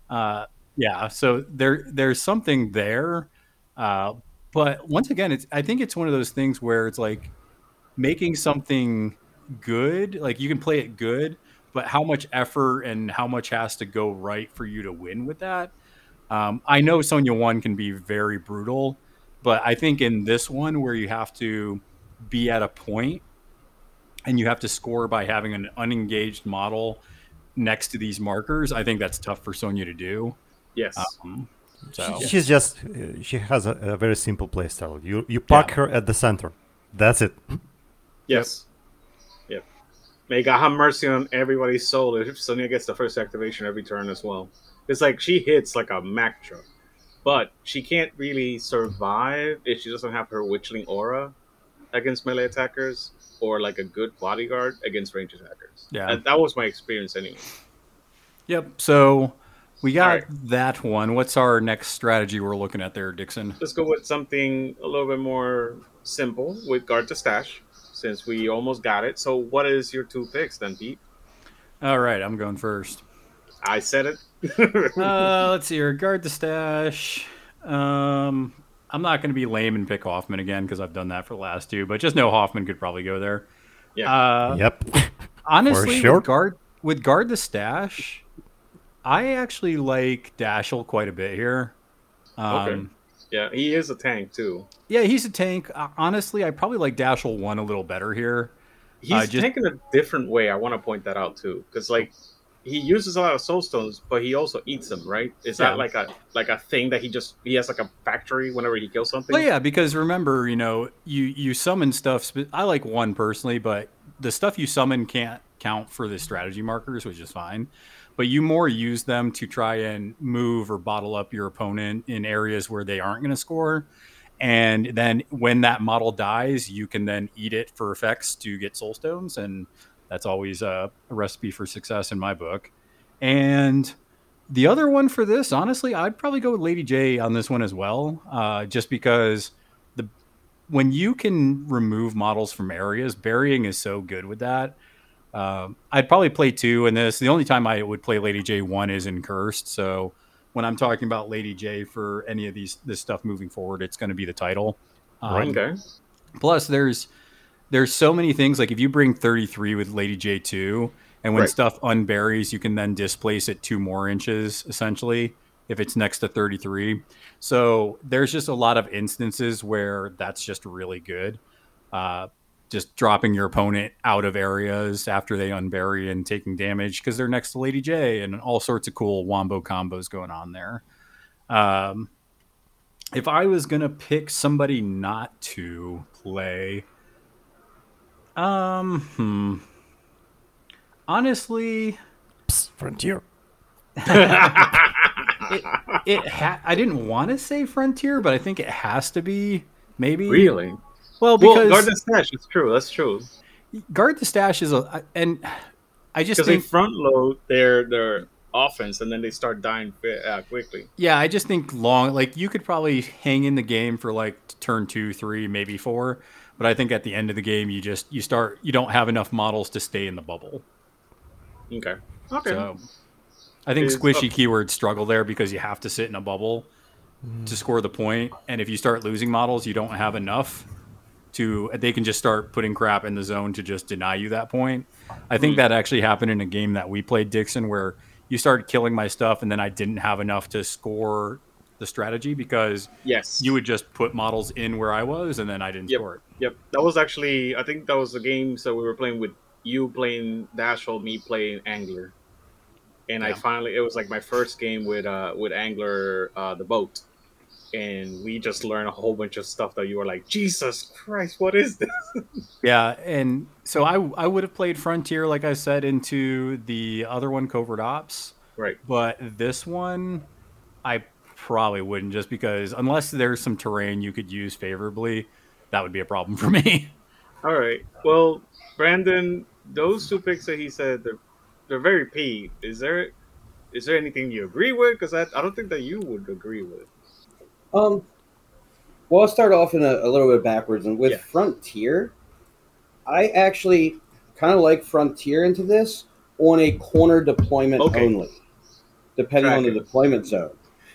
uh, yeah, so there there's something there. Uh, but once again, it's I think it's one of those things where it's like making something good, like you can play it good, but how much effort and how much has to go right for you to win with that? Um, I know Sonnia One can be very brutal, but I think in this one where you have to be at a point and you have to score by having an unengaged model next to these markers, I think that's tough for Sonnia to do. yes. Um, so She- She's just uh, she has a, a very simple playstyle. You you park her at the center. That's it. Yes. Yep. May God have mercy on everybody's soul if Sonnia gets the first activation every turn as well. It's like she hits like a Mac truck, but she can't really survive if she doesn't have her Witchling aura against melee attackers or like a good bodyguard against range attackers. Yeah. That, that was my experience anyway. Yep. So we got Alright. that one. What's our next strategy we're looking at there, Dixon? Let's go with something a little bit more simple with guard to stash, since we almost got it. So, what is your two picks then, Pete? All right, I'm going first. I said it. Uh, let's see here. Guard the stash. Um, I'm not going to be lame and pick Hoffman again because I've done that for the last two, but just know Hoffman could probably go there. Yeah. Uh, yep. honestly, sure. with guard with guard the stash, I actually like Dashel quite a bit here. Um, Okay. yeah, he is a tank too. Yeah, he's a tank. Uh, honestly, I probably like Dashel one a little better here. He's Uh, just- tanking a different way. I want to point that out too, because like he uses a lot of soul stones, but he also eats them. Right? Is Yeah. that like a like a thing that he just he has like a factory whenever he kills something? Well, yeah, because remember, you know, you you summon stuff. I like one personally, but the stuff you summon can't count for the strategy markers, which is fine. But you more use them to try and move or bottle up your opponent in areas where they aren't going to score. And then when that model dies, you can then eat it for effects to get soul stones, and that's always a, a recipe for success in my book. And the other one for this, honestly, I'd probably go with Lady J on this one as well, uh, just because the when you can remove models from areas, burying is so good with that. Um, I'd probably play two in this. The only time I would play Lady J one is in Cursed. So when I'm talking about Lady J for any of these this stuff moving forward, it's going to be the title. Um, Okay. Plus, there's there's so many things. Like if you bring 33 with Lady J2, and when Right. stuff unburies, you can then displace it two more inches essentially if it's next to 33. So there's just a lot of instances where that's just really good. Uh, just dropping your opponent out of areas after they unbury and taking damage because they're next to Lady J and all sorts of cool wombo combos going on there. Um, if I was gonna pick somebody not to play, um, hmm. honestly, Psst, Frontier. it, it ha- I didn't want to say Frontier, but I think it has to be maybe. Really? Well, Well, guard the stash. It's true. That's true. guard the stash is a, and I just Because they front load their their offense and then they start dying uh, quickly. Yeah, I just think long. Like you could probably hang in the game for like turn two, three, maybe four. But I think at the end of the game, you just you start you don't have enough models to stay in the bubble. Okay. Okay. So I think Is- squishy okay. keywords struggle there because you have to sit in a bubble to score the point. And if you start losing models, you don't have enough to. They can just start putting crap in the zone to just deny you that point. I think that actually happened in a game that we played Dixon where you started killing my stuff and then I didn't have enough to score the strategy because Yes. you would just put models in where I was and then I didn't Yep. score it. Yep. That was actually I think that was the game so we were playing with you playing Dashel, me playing Angler. And I finally it was like my first game with uh with Angler uh the boat. And we just learned a whole bunch of stuff that you were like, Jesus Christ, what is this? Yeah, and so I I would have played Frontier like I said into the other one Covert Ops, Right. but this one I probably wouldn't just because unless there's some terrain you could use favorably, that would be a problem for me. All right. Well, Brandon, those two picks that he said they're they're very P. Is there is there anything you agree with? Because I, I don't think that you would agree with. Um, well, I'll start off in a, a little bit backwards. And with Yeah. Frontier, I actually kind of like Frontier into this on a corner deployment Okay. only, depending on the deployment zone.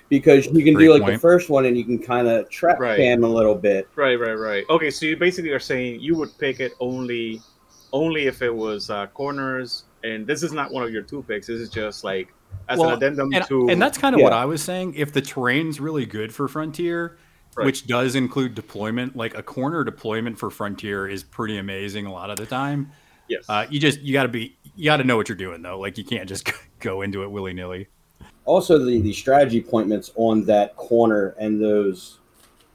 Because you can Great do like the first one and you can kind of trap Right. cam a little bit. Right, right, right. Okay, so you basically are saying you would pick it only only if it was uh, corners, and this is not one of your two picks. This is just like as Well, an addendum and, to. and that's kind of what I was saying. If the terrain's really good for Frontier, Right. which does include deployment, like a corner deployment for Frontier is pretty amazing a lot of the time. yes. Uh, you just you got to be you got to know what you're doing though. Like you can't just go into it willy nilly. Also, the, the strategy appointments on that corner and those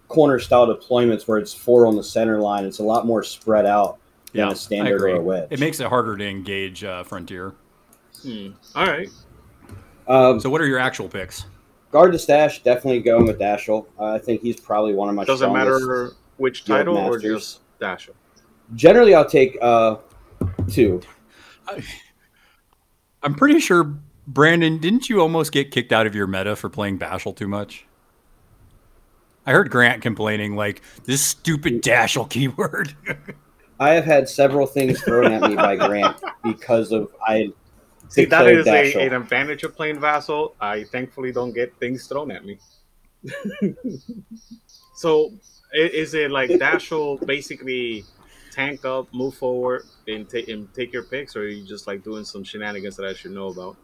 corner style deployments where it's four on the center line, it's a lot more spread out than Yeah, a standard or a wedge. It makes it harder to engage uh, Frontier. Hmm. All right. Um, So what are your actual picks? Guard the stash, definitely going with Dashel. Uh, I think he's probably one of my Doesn't matter which title or just Dashel. Generally, I'll take uh, two. I'm pretty sure Brandon, didn't you almost get kicked out of your meta for playing Dashel too much? I heard Grant complaining like this stupid Dashel keyword. I have had several things thrown at me by Grant because of I See, that is a, an advantage of playing Vassal. I thankfully don't get things thrown at me. so, is it like Dashel basically tank up, move forward, and, ta- and take your picks, or are you just like doing some shenanigans that I should know about?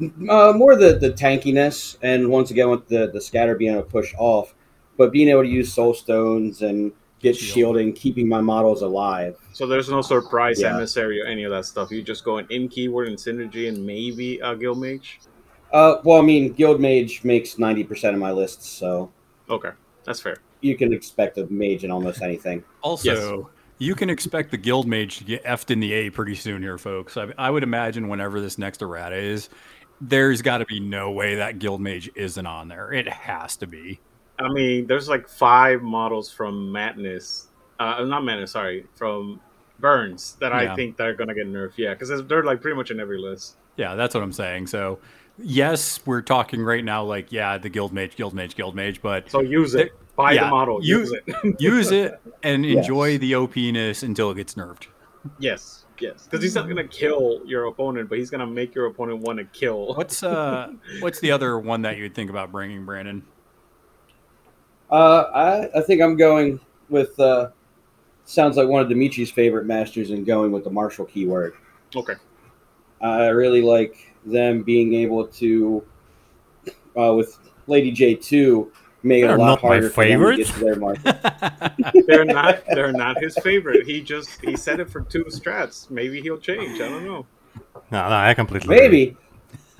Uh, more the, the tankiness, and once again with the, the scatter being able to push off, but being able to use soul stones and get Shield. shielding, keeping my models alive. So there's no surprise Yeah. emissary or any of that stuff. You're just going in keyword and synergy and maybe a guild mage. Uh, well, I mean, Guild Mage makes ninety percent of my lists, so Okay, that's fair. you can expect a mage in almost anything. Also, you can expect the guild mage to get effed in the A pretty soon here, folks. I, I would imagine whenever this next errata is, there's got to be no way that guild mage isn't on there. It has to be. I mean, there's like five models from Madness, uh, not Madness, sorry, from Burns that I think that are gonna get nerfed. Yeah, because they're like pretty much in every list. Yeah, that's what I'm saying. So, yes, we're talking right now like, yeah, the guild mage, guild mage, guild mage, but So use it. Buy yeah, the model. you- use it. use it and Yes. enjoy the OP-ness until it gets nerfed. yes, yes. Because he's not gonna kill your opponent, but Uh, I, I think I'm going with. Uh, sounds like one of Dimitry's favorite masters, and going with the Marshal keyword. Okay. I really like them being able to, uh, with Lady J two, make They're a lot not my harder for them to favorite. get to their mark. They're not. They're not his favorite. He just he said it for two strats. Maybe he'll change. I don't know. No, no, I completely agree. Maybe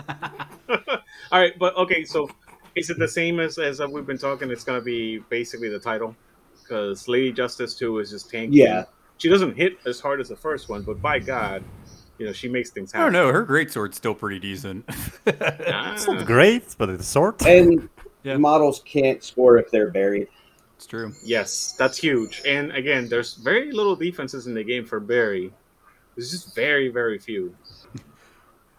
All right, but okay. So is it the same as as we've been talking? It's gonna be basically the title because Lady Justice two is just tanky. Yeah. She doesn't hit as hard as the first one, but by God, you know she makes things I don't happen. know. Her greatsword's still pretty decent. It's not great, but it's short. and Yeah. models can't score if they're buried. it's true. yes, that's huge. And again, there's very little defenses in the game for Barry. There's just very very few.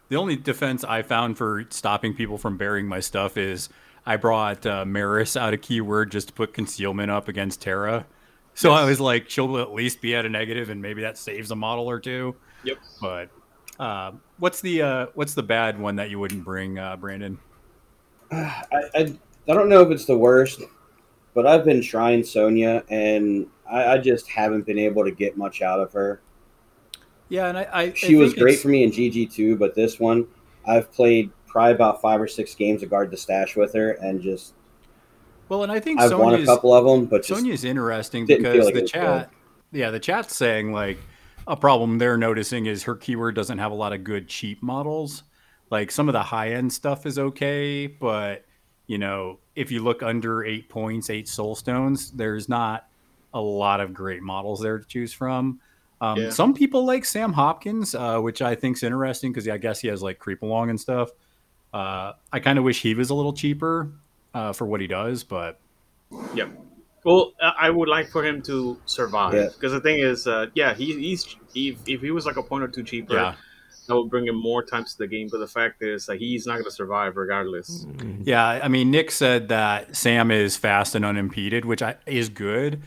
The only defense I found for stopping people from burying my stuff is I brought uh, Maris out of keyword just to put concealment up against Tara. So I was like, she'll at least be at a negative, and maybe that saves a model or two. Yep. But uh, what's the uh, what's the bad one that you wouldn't bring, uh, Brandon? I, I I don't know if it's the worst, but I've been trying Sonnia, and I, I just haven't been able to get much out of her. Yeah, and I, I I She was great it's- for me in GG two, but this one, I've played probably about five or six games of guard the stash with her, and just Well, and I think I've won a couple of them, but just Sonnia's interesting because like the was chat, yeah, the chat's saying like a problem they're noticing is her keyword doesn't have a lot of good cheap models. Like some of the high end stuff is okay, but you know, if you look under eight points, eight soul stones, there's not a lot of great models there to choose from. Um, Yeah. Some people like Sam Hopkins, uh, which I think's interesting because I guess he has like creep along and stuff. Uh, I kind of wish he was a little cheaper uh, for what he does, but yeah. Well, I I would like for him to survive Yeah. because the thing is, uh, yeah, he, he's if, if he was like a point or two cheaper, yeah. that would bring him more times to the game. But the fact is, that he's not going to survive regardless. Yeah, I mean, Nick said that Sam is fast and unimpeded, which I, is good.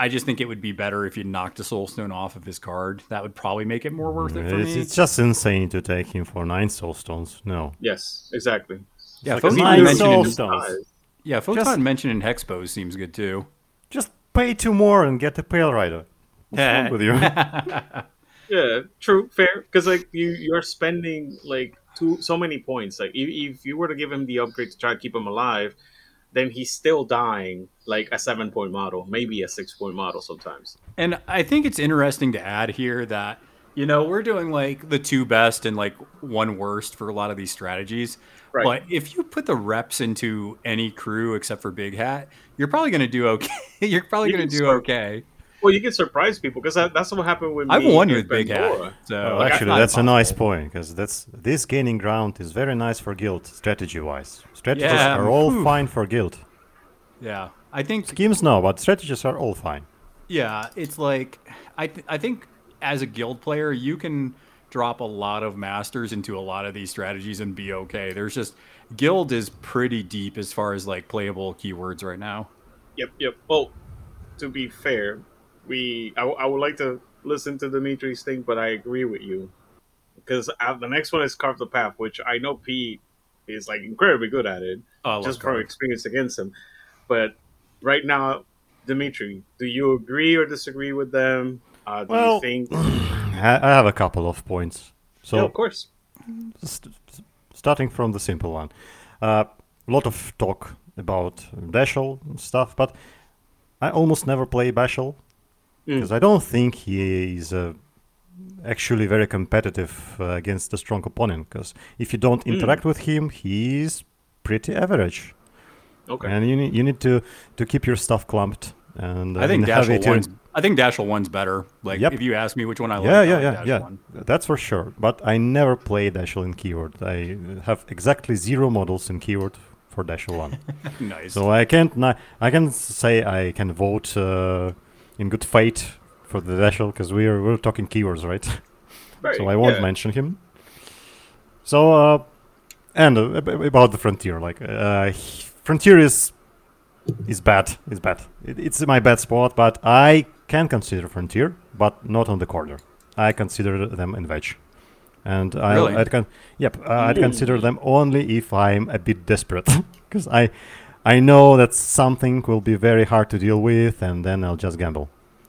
I just think it would be better if you knocked a Soul Stone off of his card. That would probably make it more worth it for It's, me. it's just insane to take him for nine soul stones. No. Yes, exactly. yeah, like Photon nine mentioned soul in, stones. yeah, Photon Just- mentioned in Hexpose seems good too. Just pay two more and get the Pale Rider. What's wrong with you? Yeah, true, fair. Because like you, you're spending like two so many points. Like if, if you were to give him the upgrade to try to keep him alive, then he's still dying like a seven point model, maybe a six point model sometimes. And I think it's interesting to add here that, you know, we're doing like the two best and like one worst for a lot of these strategies. Right. But if you put the reps into any crew except for Big Hat, you're probably going to do okay. you're probably You going to do start- okay. Well, you can surprise people because that, that's what happened with me. I've won with with Big Hat. So oh, Well, actually, not that's a nice point because that's this gaining ground is very nice for guild strategy-wise. Strategies Yeah, are all phew. fine for guild. Yeah. I think Schemes no, but strategies are all fine. Yeah, it's like I th- I think as a guild player, you can drop a lot of masters into a lot of these strategies and be okay. There's just guild is pretty deep as far as like playable keywords right now. Yep, yep. Well, to be fair, we I, I would like to listen to Dimitry's thing, but I agree with you because uh, the next one is Carve the Path, which I know Pete is like incredibly good at it, Oh, just from experience against him. But right now, Dimitry, do you agree or disagree with them? Uh, do Well, you think? I, I have a couple of points. So yeah, of course. st- starting from the simple one, a uh, lot of talk about Dashel and stuff, but I almost never play Dashel Mm. because I don't think he is uh, actually very competitive uh, against a strong opponent. Because if you don't Mm. interact with him, he's pretty average, Okay. and you need you need to to keep your stuff clumped. And uh, I think in Dashel one's I think Dashel one's better. Like Yep. if you ask me which one I like, yeah, I yeah, like yeah, yeah. one. That's for sure. But I never play Dashel in keyword. I have exactly zero models in keyword for Dashel one. nice. so I can't. I can say I can vote uh, in good faith for the Dashel because we are we're talking keywords, right? So I won't yeah. mention him. So uh, and uh, about the frontier, like uh, frontier is is bad. Is bad. It, it's my bad spot, but I can consider frontier, but not on the corner. I consider them in veg, and I Really? I'd con- yep uh, I'd consider them only if I'm a bit desperate, because I I know that something will be very hard to deal with, and then I'll just gamble.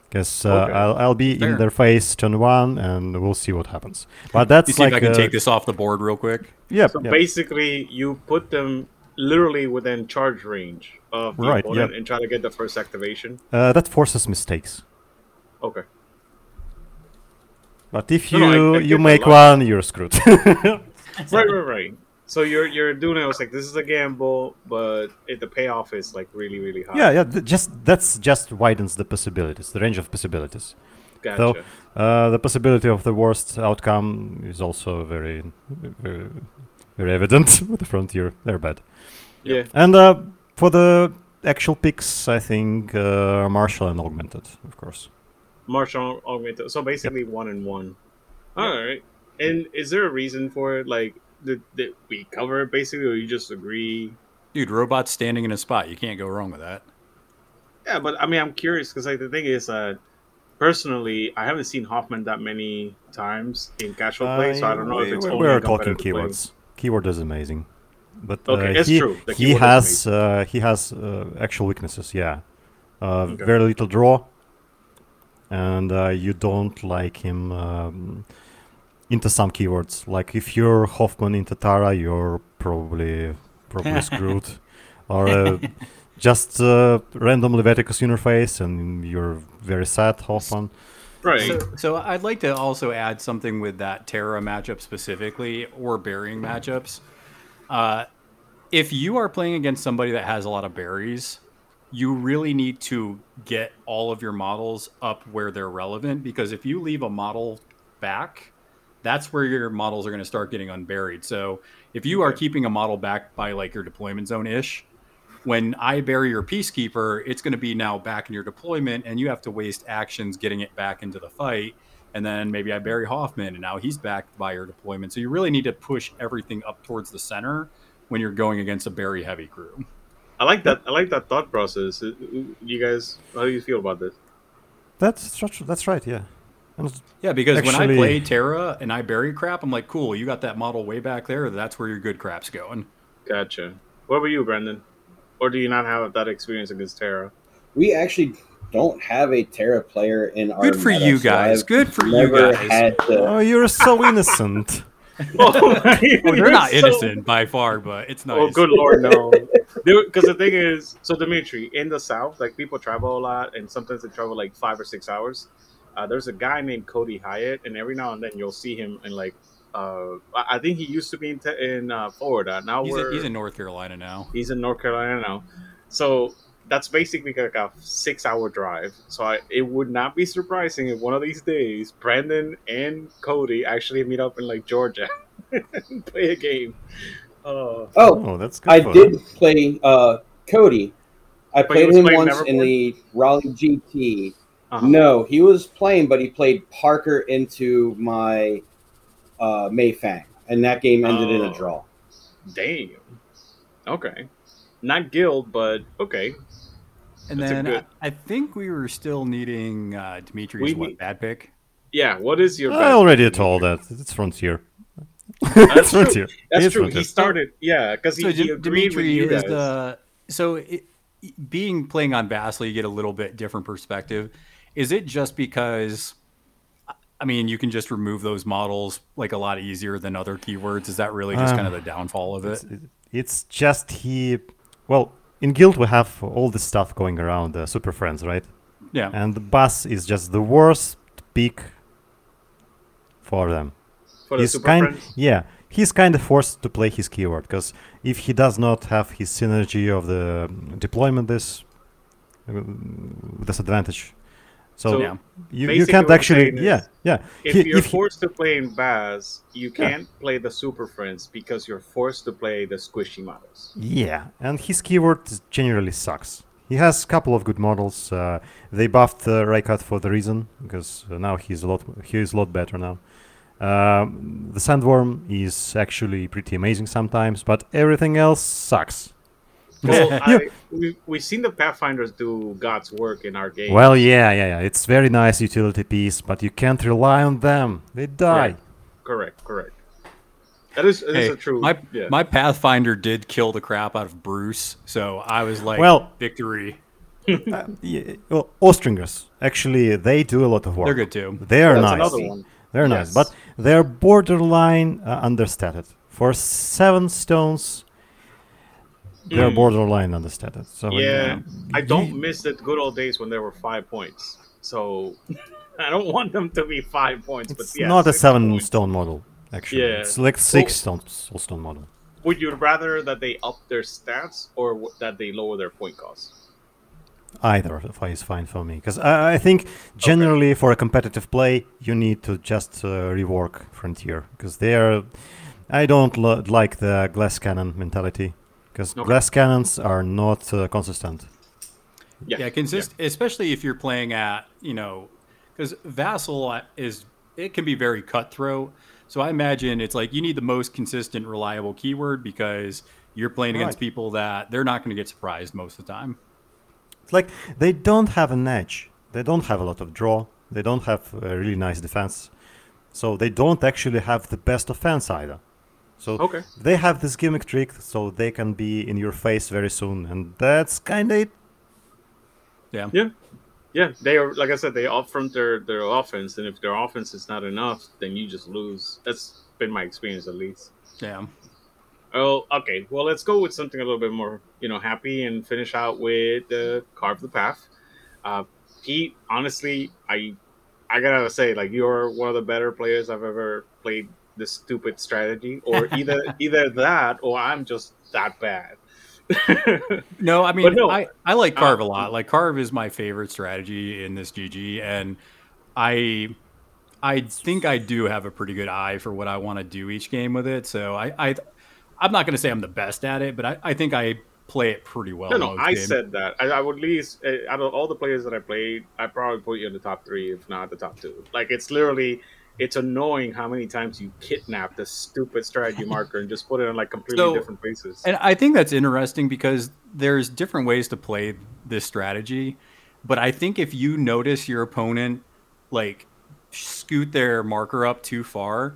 Because uh, Okay. I'll, I'll be Fair. in their face turn one, and we'll see what happens. But that's you see like if I can uh, take this off the board real quick. Yeah. So yep. basically, you put them literally within charge range of the Right, opponent yep. and try to get the first activation. Uh, that forces mistakes. Okay. But if you no, I- I you make one, you're screwed. Right, right, right. So you're you're doing it. It's like this is a gamble, but it, the payoff is like really, really high. yeah, yeah. Th- just that's just widens the possibilities, the range of possibilities. gotcha. So uh, the possibility of the worst outcome is also very, very, very evident with the frontier. They're bad. yeah, And uh, for the actual picks, I think uh, Marshal and Augmented, of course. Marshal augmented. So basically, one and one. All right. And is there a reason for it? Like, did, did we cover it basically, or you just agree? Dude, robots standing in a spot. You can't go wrong with that. Yeah, but I mean, I'm curious because like the thing is, uh, personally, I haven't seen Hoffman that many times in casual play, so I don't know if it's we- only We're talking competitive play. keywords. Keyword is amazing, but Okay, uh, it's he, true. He has uh, he has uh, actual weaknesses. Yeah, uh, Okay. very little draw, and uh, you don't like him um, into some keywords. Like if you're Hoffman into Tara, you're probably probably screwed. Or uh, just uh, random Leviticus interface, and you're very sad Hoffman. Right. So, so I'd like to also add something with that Tara matchup specifically, or burying matchups. Uh, if you are playing against somebody that has a lot of berries, you really need to get all of your models up where they're relevant because if you leave a model back, that's where your models are going to start getting unburied. So if you are keeping a model back by like your deployment zone ish, when I bury your peacekeeper, it's going to be now back in your deployment, and you have to waste actions getting it back into the fight. And then maybe I bury Hoffman, and now he's back by your deployment. So you really need to push everything up towards the center when you're going against a very heavy crew. I like that. I like that thought process. Uh, You guys, how do you feel about this? That's that's- that's right. Yeah. And Yeah, because when I play Tara and I bury crap, I'm like, cool, you got that model way back there. That's where your good crap's going. Gotcha. What about you, Brandon? Or do you not have that experience against Tara? We actually don't have a Tara player in our. Good for meta, you guys. I've Good for you Never guys. to. oh, you're so innocent. oh, Oh, they're not innocent by far, but it's oh, nice. Oh, good lord, no. Because the thing is, so Dimitry, in the South, like people travel a lot, and sometimes they travel like five or six hours. Uh, there's a guy named Cody Hyatt, and every now and then you'll see him in like, uh, I I think he used to be in, te- in uh, Florida. Now He's, we're a, he's in North Carolina now. he's in North Carolina now. So that's basically like a six hour drive. So I, it would not be surprising if one of these days Brandon and Cody actually meet up in like Georgia and play a game. Uh, Oh, Oh, that's good. I for did play uh, Cody. I But played him once in the Raleigh GT. Uh-huh. No, he was playing, but he played Parker into my uh, Mayfang, and that game ended in a Oh. draw. Damn. Okay. Not guild, but okay. And That's then good- I, I think we were still needing uh, Dimitry's We what need- bad pick. Yeah. What is your? I already pick? told that. It's Frontier. That's it's true. Frontier. That's It's true. Frontier. He started. Yeah, because he, So he Dim- agreed with Dimitry you is the so it, being playing on Vassal, you get a little bit different perspective. Is it just because? I mean, you can just remove those models like a lot easier than other keywords. Is that really just Um, kind of the downfall of it? It's, it's just he. Well, in Guild we have all this stuff going around, uh, Super Friends, right? Yeah. And the boss is just the worst pick for them. for the he's super kind, friends. yeah, he's kind of forced to play his keyword because if he does not have his synergy of the deployment, this uh, disadvantage. So, So, yeah. you, you can't actually, yeah, yeah. If He- you're if he- forced to play in Basse, you can't play the super friends because you're forced to play the squishy models. Yeah, and his keyword generally sucks. He has a couple of good models. Uh, they buffed uh, Raycut for the reason because uh, now he's a lot he is a lot better now. Um, the Sandworm is actually pretty amazing sometimes, but everything else sucks. Well, Yeah. I, we, we've seen the Pathfinders do God's work in our game. Well, yeah, yeah, yeah. It's very nice utility piece, but you can't rely on them. They die. Right. correct, correct. That is, that is Hey, a true. my yeah. my Pathfinder did kill the crap out of Bruce, so I was like, Well- victory. Uh, yeah, well, Austringers actually they do a lot of work. They're good too. They're That's nice. another one. They're nice, but they're borderline uh, understated. For seven stones, they're Mm. borderline understated. So Yeah, uh, I don't you- miss the good old days when there were five points. So I don't want them to be five points. It's but yeah, not a seven points. stone model. Actually, Yeah. it's like six stone stone model. Would you rather that they up their stats or w- that they lower their point cost? Either is fine for me because I, I think generally for a competitive play you need to just uh, rework Frontier because they're. I don't lo- like the glass cannon mentality because Okay. glass cannons are not uh, consistent. Yeah, consist especially if you're playing at you know, because Vassal is it can be very cutthroat. So I imagine it's like you need the most consistent, reliable keyword because you're playing against people that they're not going to get surprised most of the time. It's like they don't have an edge. They don't have a lot of draw. They don't have a really nice defense. So they don't actually have the best offense either. So Okay. they have this gimmick trick, so they can be in your face very soon, and that's kind of it. Yeah. Yeah. Yeah, they are like I said, they upfront their their offense, and if their offense is not enough, then you just lose. That's been my experience at least. Yeah. Oh, okay. Well, let's go with something a little bit more, you know, happy and finish out with the carve the path. Uh, Pete, honestly, I I gotta say, like, you're one of the better players I've ever played this stupid strategy, or either either that, or I'm just that bad. No, I mean, no, I, I like uh, Carve a lot. Like Carve is my favorite strategy in this GG, and I I think I do have a pretty good eye for what I want to do each game with it. So I, I I'm not going to say I'm the best at it, but I, I think I play it pretty well. no, no, I games. said that. I, I would at least, uh, out of all the players that I played, I probably put you in the top three, if not the top two. Like, it's literally, it's annoying how many times you kidnap the stupid strategy marker and just put it in like completely So- different places. And I think that's interesting because there's different ways to play this strategy. But I think if you notice your opponent like scoot their marker up too far,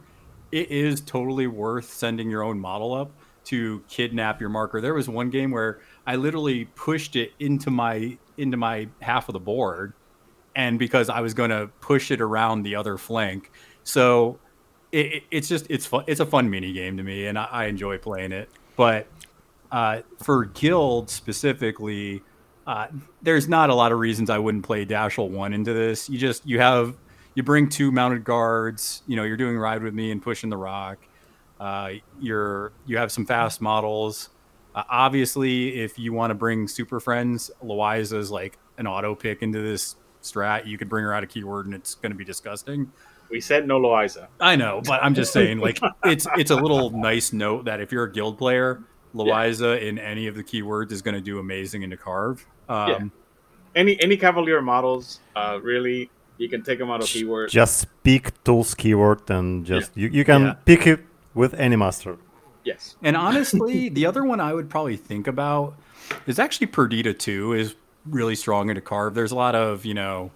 it is totally worth sending your own model up to kidnap your marker. There was one game where I literally pushed it into my into my half of the board and because I was going to push it around the other flank. So it, it- it's just it's fun. It's a fun mini game to me, and I, I enjoy playing it. But uh, for guild specifically, uh, there's not a lot of reasons I wouldn't play Dashel one into this. You just you have you bring two mounted guards. You know you're doing ride with me and pushing the rock. Uh, you're you have some fast models. Uh, obviously, if you want to bring super friends, Loiza's like an auto pick into this strat. You could bring her out a keyword, and it's going to be disgusting. We said no Loiza. I know, but I'm just saying, like, it's it's a little nice note that if you're a guild player, Loiza in any of the keywords is going to do amazing in the carve. Um, Yeah. Any any Cavalier models, uh, really, you can take them out of keyword. Just speak tools keyword and just you, you can Yeah. pick it with any master. yes. And honestly, the other one I would probably think about is actually Perdita 2 is really strong in into carve. There's a lot of, you know,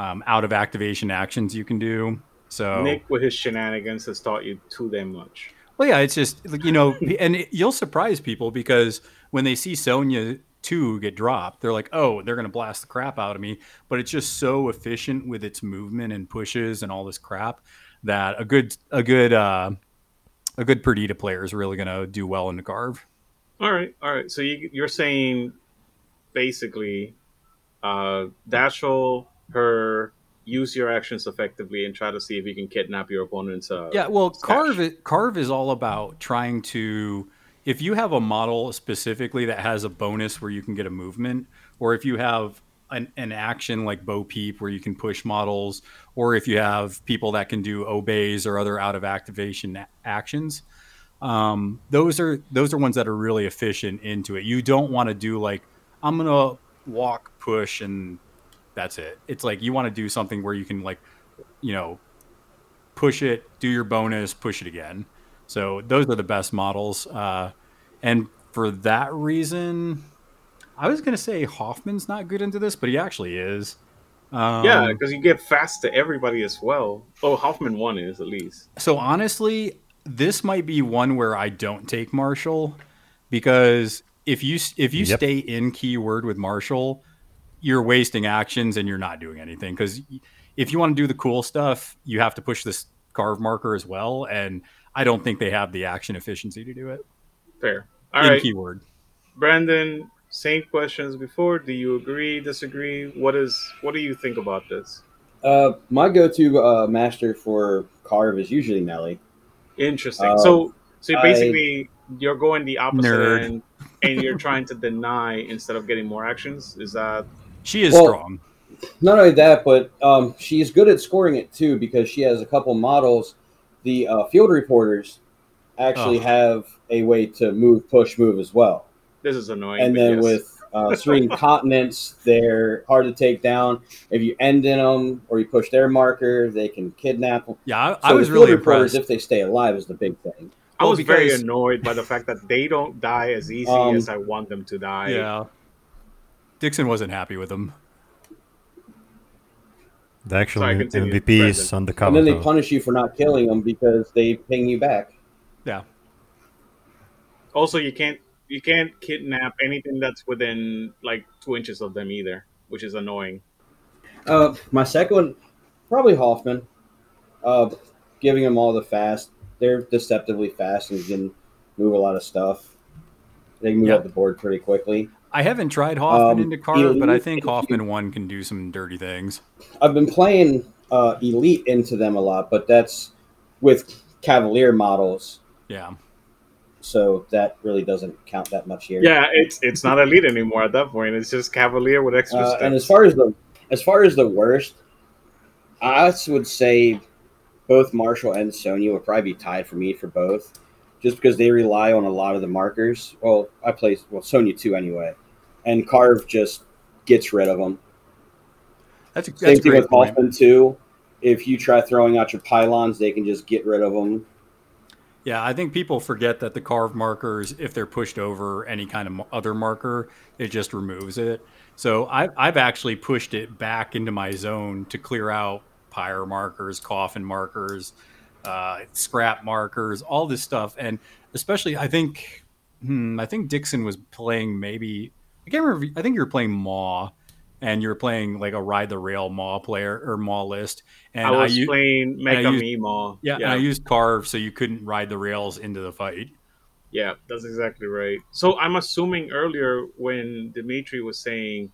um, out of activation actions you can do. So Nick with his shenanigans has taught you too damn much. Well, yeah, it's just like, you know, and it, you'll surprise people because when they see Sonnia two get dropped, they're like, "Oh, they're gonna blast the crap out of me." But it's just so efficient with its movement and pushes and all this crap that a good a good uh, a good Perdita player is really gonna do well in the carve. All right, all right. So you, you're saying basically, uh, Dashel, her, use your actions effectively and try to see if you can kidnap your opponent's. Uh, Yeah, well, stash. carve it, carve is all about trying to. If you have a model specifically that has a bonus where you can get a movement, or if you have an, an action like Bo Peep where you can push models, or if you have people that can do obeys or other out of activation a- actions, um, those are those are ones that are really efficient into it. You don't want to do like I'm gonna walk, push, and that's it. It's like you want to do something where you can like, you know, push it, do your bonus, push it again. So those are the best models. Uh, and for that reason, I was gonna say Hoffman's not good into this, but he actually is. Um, yeah, because you get fast to everybody as well. Oh, Hoffman one is at least. So honestly, this might be one where I don't take Marshal because if you if you Yep. stay in keyword with Marshal, you're wasting actions and you're not doing anything because if you want to do the cool stuff, you have to push this carve marker as well, and I don't think they have the action efficiency to do it Fair. All in right, keyword. Brandon. Same questions before. Do you agree? Disagree? What is? What do you think about this? Uh, my go-to uh, master for carve is usually Nellie. Interesting. Um, so, so I- basically, you're going the opposite Nerd. end, and you're trying to deny instead of getting more actions. Is that She is Well- strong. Not only that, but um, is good at scoring it too because she has a couple models. The uh, field reporters actually Oh. have a way to move, push, move as well. this is annoying? and then yes. with uh, serene countenance, they're hard to take down. If you end in them or you push their marker, they can kidnap them. Yeah, I, So I was the really field impressed. if they stay alive, is the big thing. I well, was very annoyed by the fact that they don't die as easy Um, as I want them to die. Yeah, Dixon wasn't happy with him. The actual Sorry, continue, MVP is Brandon. undercover. And then they though. punish you for not killing them because they ping you back. Yeah, Also, you can't you can't kidnap anything that's within like two inches of them either, which is annoying. Uh, my second one, probably Hoffman. Uh, giving them all the fast. They're deceptively fast and can move a lot of stuff. They can move Yeah. up the board pretty quickly. I haven't tried Hoffman Um, into Carve, but I think Hoffman one can do some dirty things. I've been playing uh, Elite into them a lot, but that's with Cavalier models, Yeah. so that really doesn't count that much here. Yeah, it's it's not elite anymore at that point. It's just Cavalier with extra Uh, and as far as the as far as the worst, I would say both Marshal and Sony would probably be tied for me for both, just because they rely on a lot of the markers. Well, I play well Sony too anyway, and Carve just gets rid of them. That's a, that's Same thing with point. Hoffman too. If you try throwing out your pylons, they can just get rid of them. Yeah, I think people forget that the carve markers, if they're pushed over any kind of other marker, it just removes it. So I've, I've actually pushed it back into my zone to clear out pyre markers, coffin markers, uh, scrap markers, all this stuff. And especially, I think, hmm, I think Dixon was playing maybe, I can't remember, I think you were playing Maw, and you were playing like a ride the rail Maw player or Maw list. And I was u- playing I Mega used- Mimo. yeah, and I used carve so you couldn't ride the rails into the fight. Yeah, that's exactly right. So I'm assuming earlier when Dimitry was saying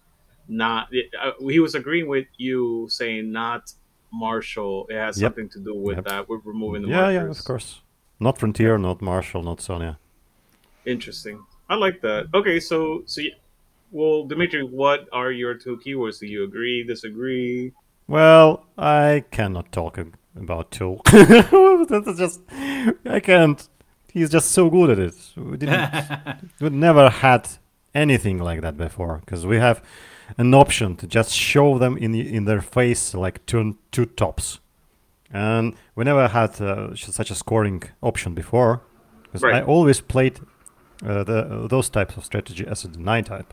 not, uh, he was agreeing with you saying not Marshal. It has Yep. something to do with Yep. that. We're removing the yeah, yeah, of course. Not Frontier, not Marshal, not Sonnia. Interesting. I like that. Okay, so so well, Dimitry, what are your two keywords? Do you agree? Disagree? Well, I cannot talk about Tull. That's just I can't. He's just so good at it. We didn't. we never had anything like that before because we have an option to just show them in in their face like two two tops, and we never had uh, such a scoring option before. Because I always played uh, the those types of strategy as a deny type.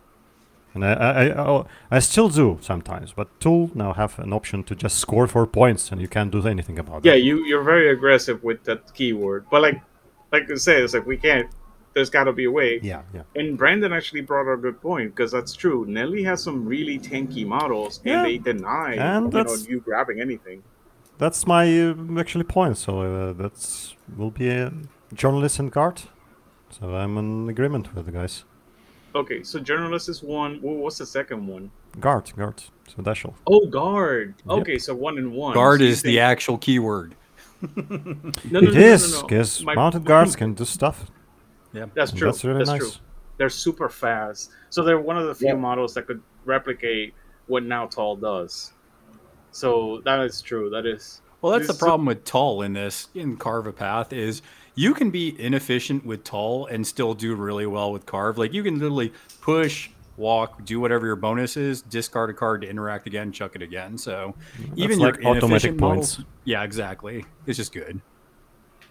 And I, I, I, I still do sometimes, but Tull now have an option to just score four points, and you can't do anything about it. Yeah, it. you you're very aggressive with that keyword, but like like I said, it's like we can't. There's got to be a way. Yeah, yeah. And Brandon actually brought up a good point because that's true. Nellie has some really tanky models, Yeah. and they deny And you know you grabbing anything. That's my uh, actually point. So uh, that's will be a journalist and guard. So I'm in agreement with the guys. Okay, so journalist is one. Wha- What's the second one? Guard, guard. So Dashel. Oh, guard. Yep. Okay, so one and one. Guard So you is the actual keyword. No, no, It no, no, no, is no. because mounted guards can do stuff. Yeah. That's true. That's really That's nice. true. They're super fast. So they're one of the few Yeah. models that could replicate what now Tull does. So that is true. That is. Well, that's the problem with Tull in this in Carve a Path is you can be inefficient with Tull and still do really well with Carve. Like you can literally push, walk, do whatever your bonus is, discard a card to interact again, chuck it again. So even like your automatic inefficient points. models, yeah, exactly. It's just good.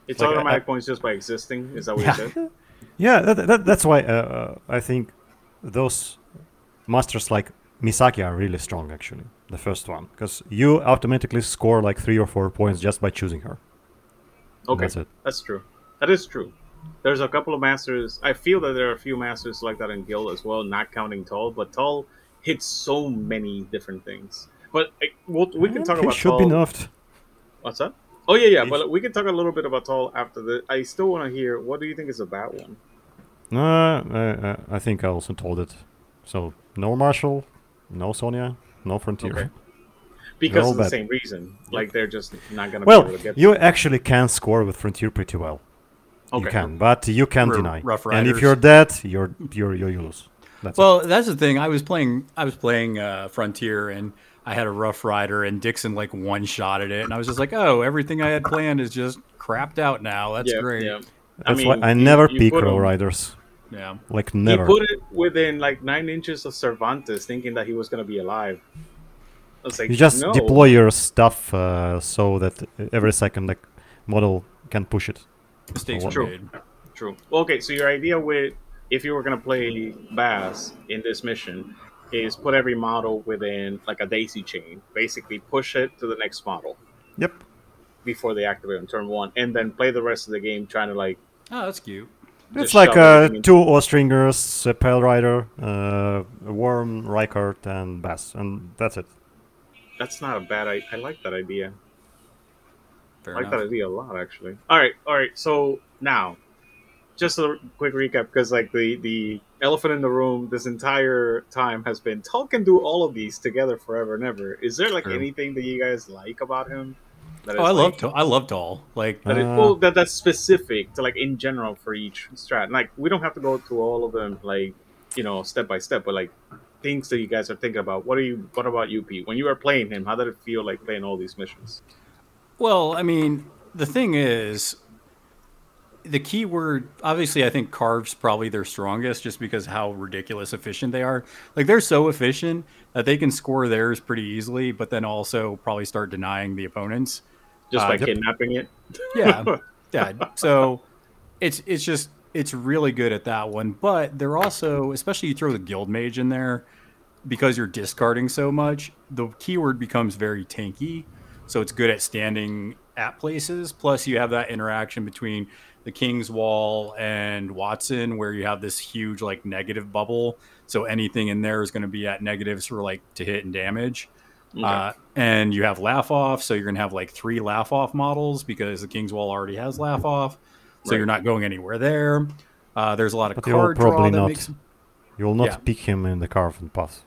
It's Like, I- automatic points just by existing. Is that what you said? Yeah, that, that, that's why uh, uh, I think those masters like Misaki are really strong. Actually, the first one because you automatically score like three or four points just by choosing her. Okay, That's it. that's true. That is true. There's a couple of masters. I feel that there are a few masters like that in Guild as well, not counting Tull, But Tull hits so many different things. But eh, we'll, we can talk about should be nerfed. What's that? Oh yeah, yeah. He But we can talk a little bit about Tull after the. I still want to hear. What do you think is a bad one? No, I, I, I think I also told it. So no Marshal, no Sonnia, no Frontier. Okay. Because all of the bad. same reason. Like they're just not gonna Well, be able to get. you actually can score with Frontier pretty well. okay. You can, but you can For deny. Rough and if you're dead, you're you're you lose. That's it. Well, that's the thing. I was playing. I was playing uh, Frontier, and I had a Rough Rider, and Dixon like one shot at it, and I was just like, "Oh, everything I had planned is just crapped out now. That's yeah, great." Yeah. That's I why I you- never you peek put row him- riders. Yeah. Like never. He put it within like nine inches of Cervantes, thinking that he was gonna be alive. I was like, You just no. deploy your stuff uh, so that every second like model can push it. Mistakes True. made. True. Okay, so your idea with if you were gonna play Basse in this mission is put every model within like a daisy chain. Basically, push it to the next model Yep. before they activate on turn one, and then play the rest of the game trying to like. Oh, that's cute. It's like shove uh, everything into- two Austringers, a Pale Rider, uh, a Worm, Rykart, and Basse, and that's it. That's not a bad. I, I like that idea. Fair I like enough. that idea a lot, actually. All right, all right. So now, just a quick recap because like the the elephant in the room this entire time has been Tull can do all of these together forever and ever. Is there like True. anything that you guys like about him? That Oh, is, I love like, Tull. I love Tull. Like that, it- Uh, well, that that's specific to like in general for each strat. Like we don't have to go through all of them like you know step by step, but like things that you guys are thinking about. What are you? What about you, Pete? When you were playing him, how did it feel like playing all these missions? Well, I mean, the thing is, the key word obviously I think carves probably their strongest just because how ridiculous efficient they are. Like they're so efficient that they can score theirs pretty easily, but then also probably start denying the opponents. Just Uh, by yep. kidnapping it? Yeah. yeah. So it's it's just it's really good at that one. But they're also, especially you throw the guild mage in there, because you're discarding so much, the keyword becomes very tanky. So it's good at standing at places. Plus you have that interaction between the King's Wall and Watson where you have this huge like negative bubble. So anything in there is going to be at negatives for like to hit and damage. Okay. Uh, and you have laugh off, so you're gonna have like three laugh off models because the King's Wall already has laugh off, so Right. you're not going anywhere there. Uh, there's a lot of But you'll card draw probably that not. makes You will not Yeah. pick him in the Carve a Path,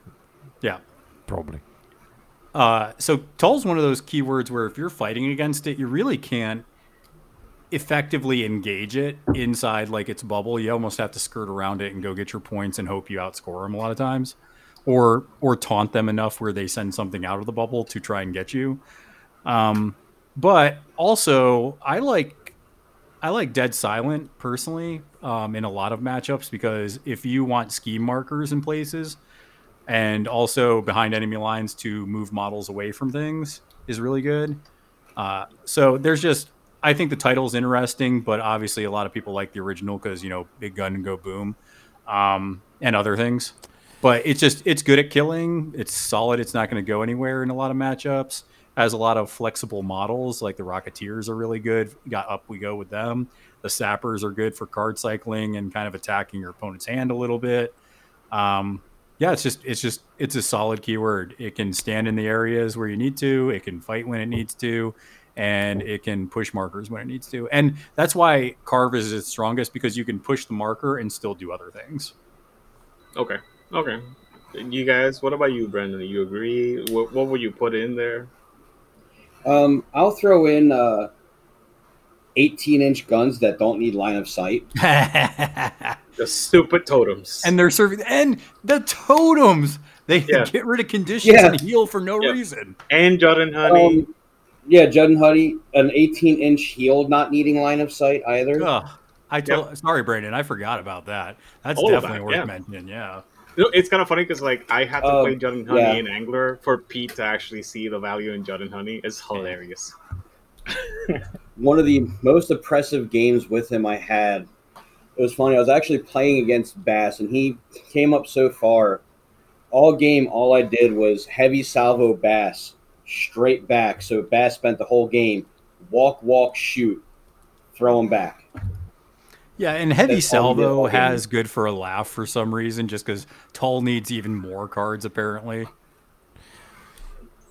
yeah. probably. Uh, so Tull's one of those keywords where if you're fighting against it, you really can't effectively engage it inside like its bubble. You almost have to skirt around it and go get your points and hope you outscore them a lot of times, or or taunt them enough where they send something out of the bubble to try and get you. Um, but also, I like I like Dead Silent personally um, in a lot of matchups because if you want scheme markers in places, and also behind enemy lines to move models away from things is really good. Uh, so there's just I think the title is interesting, but obviously a lot of people like the original because you know big gun and go boom, um, and other things. But it's just it's good at killing. It's solid. It's not going to go anywhere in a lot of matchups. Has a lot of flexible models like the Rocketeers are really good. Got up we go with them. The Sappers are good for card cycling and kind of attacking your opponent's hand a little bit. Um, yeah, it's just it's just it's a solid keyword. It can stand in the areas where you need to. It can fight when it needs to, and it can push markers when it needs to. And that's why carve is its strongest because you can push the marker and still do other things. Okay. Okay. You guys, what about you, Brandon? You agree? What, what would you put in there? Um, I'll throw in uh, 18 inch guns that don't need line of sight. The stupid totems. And they're serving and the totems. They Yeah. get rid of conditions Yeah. and heal for no Yeah. reason. and Judd and Honey. Um, yeah, Judd and Huddy, an 18 inch shield not needing line of sight either. Ugh. I told sorry, Brandon. I forgot about that. That's All definitely that, worth yeah. mentioning. Yeah. You know, it's kind of funny because like I had to Um, play Judd and Honey yeah. in Angler for Pete to actually see the value in Judd and Honey. It's hilarious. One of the most oppressive games with him I had. It was funny. I was actually playing against Basse, and he came up so far. All game, all I did was heavy salvo Basse straight back. So Basse spent the whole game walk, walk, shoot, throw him back. Yeah, and heavy That's all salvo has good for a laugh for some reason, just because Tull needs even more cards apparently.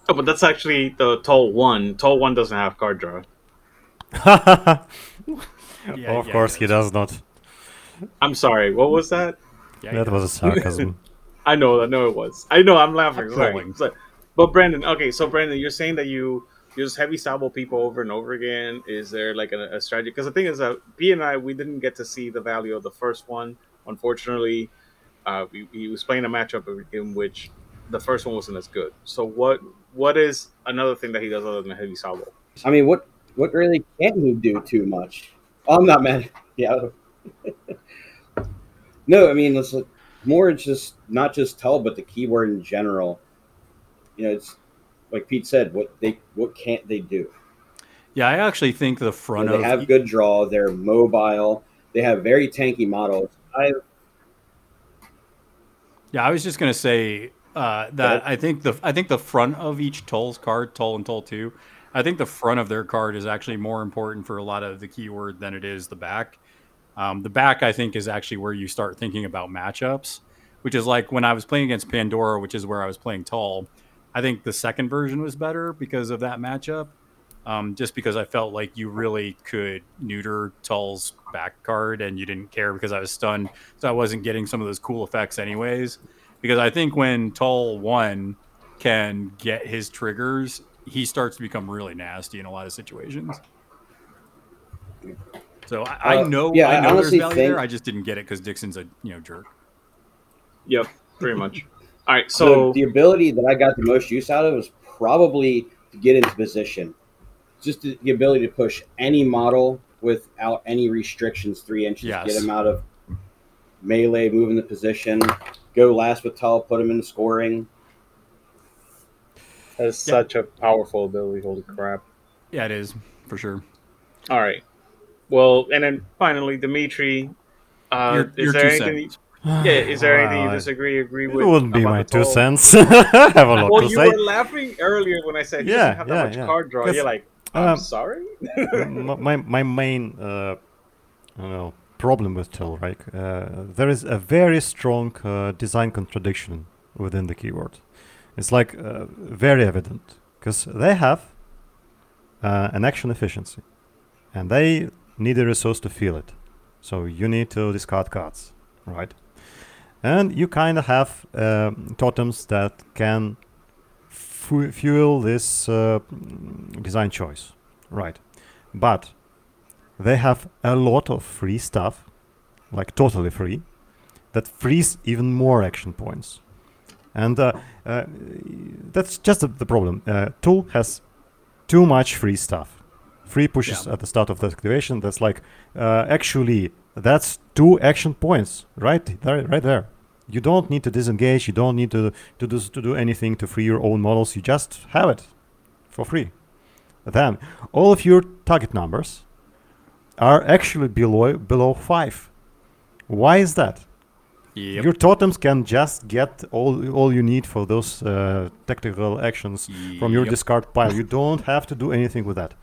Oh, but that's actually the Tull One. Tull One doesn't have card draw. Yeah, of yeah, course, he does not. I'm sorry. What was that? Yeah, That was a sarcasm. I know. I know it was. I know. I'm laughing. I'm Sorry. trolling. But Brandon, okay. So Brandon, you're saying that you just heavy salvo people over and over again. Is there like a, a strategy? Because the thing is that P and I we didn't get to see the value of the first one. Unfortunately, uh, he was playing a matchup in which the first one wasn't as good. So what what is another thing that he does other than heavy salvo? I mean, what what really can he do too much? I'm not mad. Yeah. no, I mean it's like, more just not just Tull, but the keyword in general. You know, it's like Pete said. What they what can't they do? Yeah, I actually think the You front know, they have good draw. They're mobile. They have very tanky models. I Yeah, I was just gonna say uh, that I think the I think the front of each Tull's card, Tull and Tull two, I think the front of their card is actually more important for a lot of the keyword than it is the back. Um, the back, I think, is actually where you start thinking about matchups, which is like when I was playing against Pandora, which is where I was playing Tull. I think the second version was better because of that matchup. um, just because I felt like you really could neuter Tull's back card and you didn't care because I was stunned, so I wasn't getting some of those cool effects anyways. Because I think when Tull one can get his triggers, he starts to become really nasty in a lot of situations. So I, I Uh, know, yeah, I I know there's honestly value think- there. I just didn't get it because Dixon's a you know jerk. Yep, pretty much. All right, So so the ability that I got the most use out of was probably to get into position. Just the, the ability to push any model without any restrictions three inches, Yes. get him out of melee, move into position, go last with Tull, put him in scoring. that's Yeah. such a powerful ability. Holy crap! Yeah, it is for sure. All right. Well, and then finally, Dimitry. Uh, Your- is your there two anything? Yeah, is there anything you Well, disagree, agree with? It wouldn't be my two cents. I have a lot Well, to you were laughing earlier when I said Yeah, doesn't have that much yeah. card draw. You're like, I'm um, sorry. My my main uh, I don't know problem with Tull, right? Uh, there is a very strong uh, design contradiction within the keyword. It's like uh, very evident because they have uh, an action efficiency, and they need a resource to fill it. So you need to discard cards, right? And you kind of have um, totems that can fu- fuel this uh, design choice, right? But they have a lot of free stuff, like totally free, that frees even more action points. And uh, uh, that's just the, the problem. Uh, Tull has too much free stuff. Free pushes Yeah. at the start of the activation. That's like, uh, actually, that's two action points right there, right there. You don't need to disengage. You don't need to to do to do anything to free your own models. You just have it for free. Then all of your target numbers are actually below below five. Why is that? Yep. Your totems can just get all all you need for those uh, tactical actions from your discard pile. You don't have to do anything with that.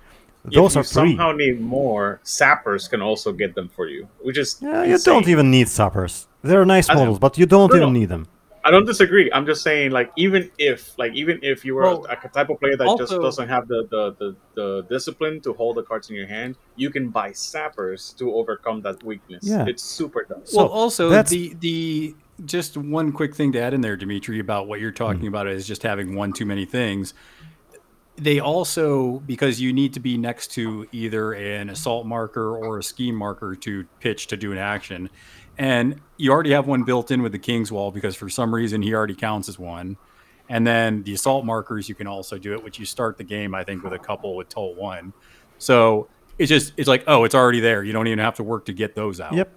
If Those you are free. somehow need more, sappers can also get them for you, which is Yeah, you don't even need sappers. They're nice I models, but you don't No, even no. need them. I don't disagree. I'm just saying, like, even if, like, even if you were Well, a, a type of player that just doesn't have the, the the the discipline to hold the cards in your hand, you can buy sappers to overcome that weakness. Yeah. It's super dumb. So well, also that's- the the just one quick thing to add in there, Dimitry, about what you're talking hmm. about is just having one too many things. They also because you need to be next to either an assault marker or a scheme marker to pitch to do an action, and you already have one built in with the King's Wall because for some reason he already counts as one. And then the assault markers, you can also do it, which you start the game, I think, with a couple with Tull One. So it's just it's like, oh, it's already there. You don't even have to work to get those out. Yep.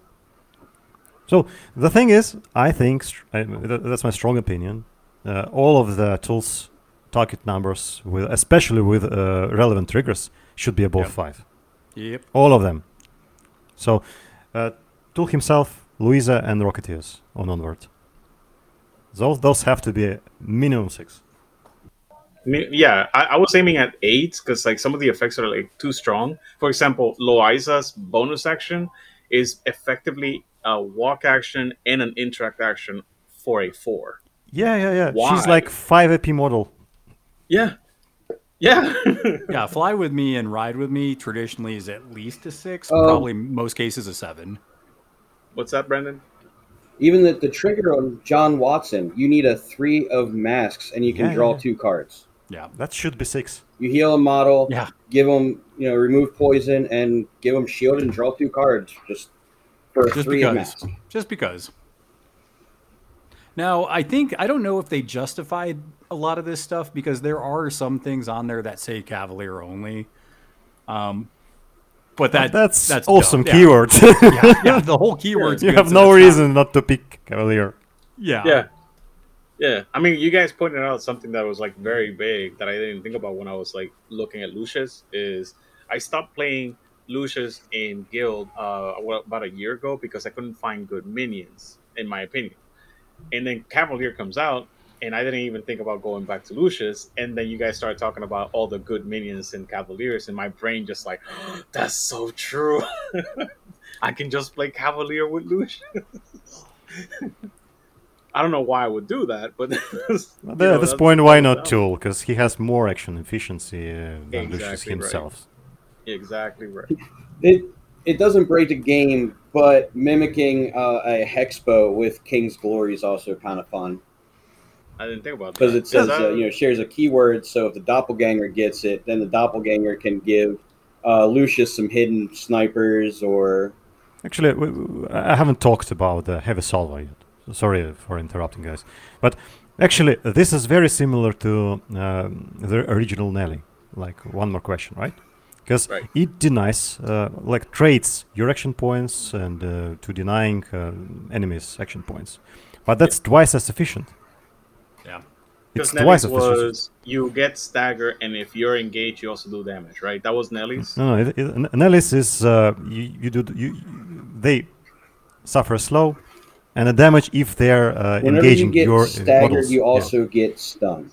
So the thing is, I think that's my strong opinion. Uh, all of the tools target numbers, with especially with uh, relevant triggers, should be above Yep. five. Yep. All of them. So, uh, Tull himself, Louisa, and Rocketeers on onward. Those those have to be minimum six. I mean, yeah, I, I was aiming at eight because like some of the effects are like too strong. For example, Loiza's bonus action is effectively a walk action and an interact action for a four. Yeah, yeah, yeah. Why? She's like five AP model. Yeah, yeah. Yeah, fly with me and ride with me traditionally is at least a six, Um, probably most cases a seven. What's that, Brandon? Even the, the trigger on John Watson, you need a three of masks and you can Yeah, draw yeah. two cards. Yeah. That should be six. You heal a model, Yeah. give them, you know, remove poison and give them shield and draw two cards just for a Just three of masks. Just because. Now, I think I don't know if they justified a lot of this stuff because there are some things on there that say Cavalier only. Um, but that that's, that's awesome dumb. Yeah. keyword. Yeah, yeah, the whole keyword's you good, have so no it's not- reason not to pick Cavalier. yeah. Yeah. Yeah. I mean, you guys pointed out something that was like very big that I didn't think about when I was like looking at Lucius is I stopped playing Lucius in Guild uh about a year ago because I couldn't find good minions, in my opinion. And then Cavalier comes out and I didn't even think about going back to Lucius. And then you guys started talking about all the good minions and Cavaliers, and my brain just like, that's so true. I can just play Cavalier with Lucius. I don't know why I would do that, but At know, this point, why not that's- Tull? Because he has more action efficiency uh, than Lucius Exactly right. himself. Exactly right. It it doesn't break the game, but mimicking uh, a hexbow with King's Glory is also kind of fun I didn't think about that because it says I- uh, you know shares a keyword. So if the doppelganger gets it, then the doppelganger can give uh, Lucius some hidden snipers or Actually, I haven't talked about the heavy salvo yet. Sorry for interrupting, guys. But actually, this is very similar to um, the original Nellie. Like one more question, right? Because Right. it denies, uh, like trades your action points and uh, to denying uh, enemies action points. But that's twice as efficient. Yeah. It's Because twice Nellie's as efficient. was you get stagger, and if you're engaged, you also do damage, right? That was Nellie's. No, no. It, it, an analysis uh, you, you do you, you they suffer slow, and a damage if they're uh, whenever engaging you get your uh, staggered, models. you Yeah. also get stunned.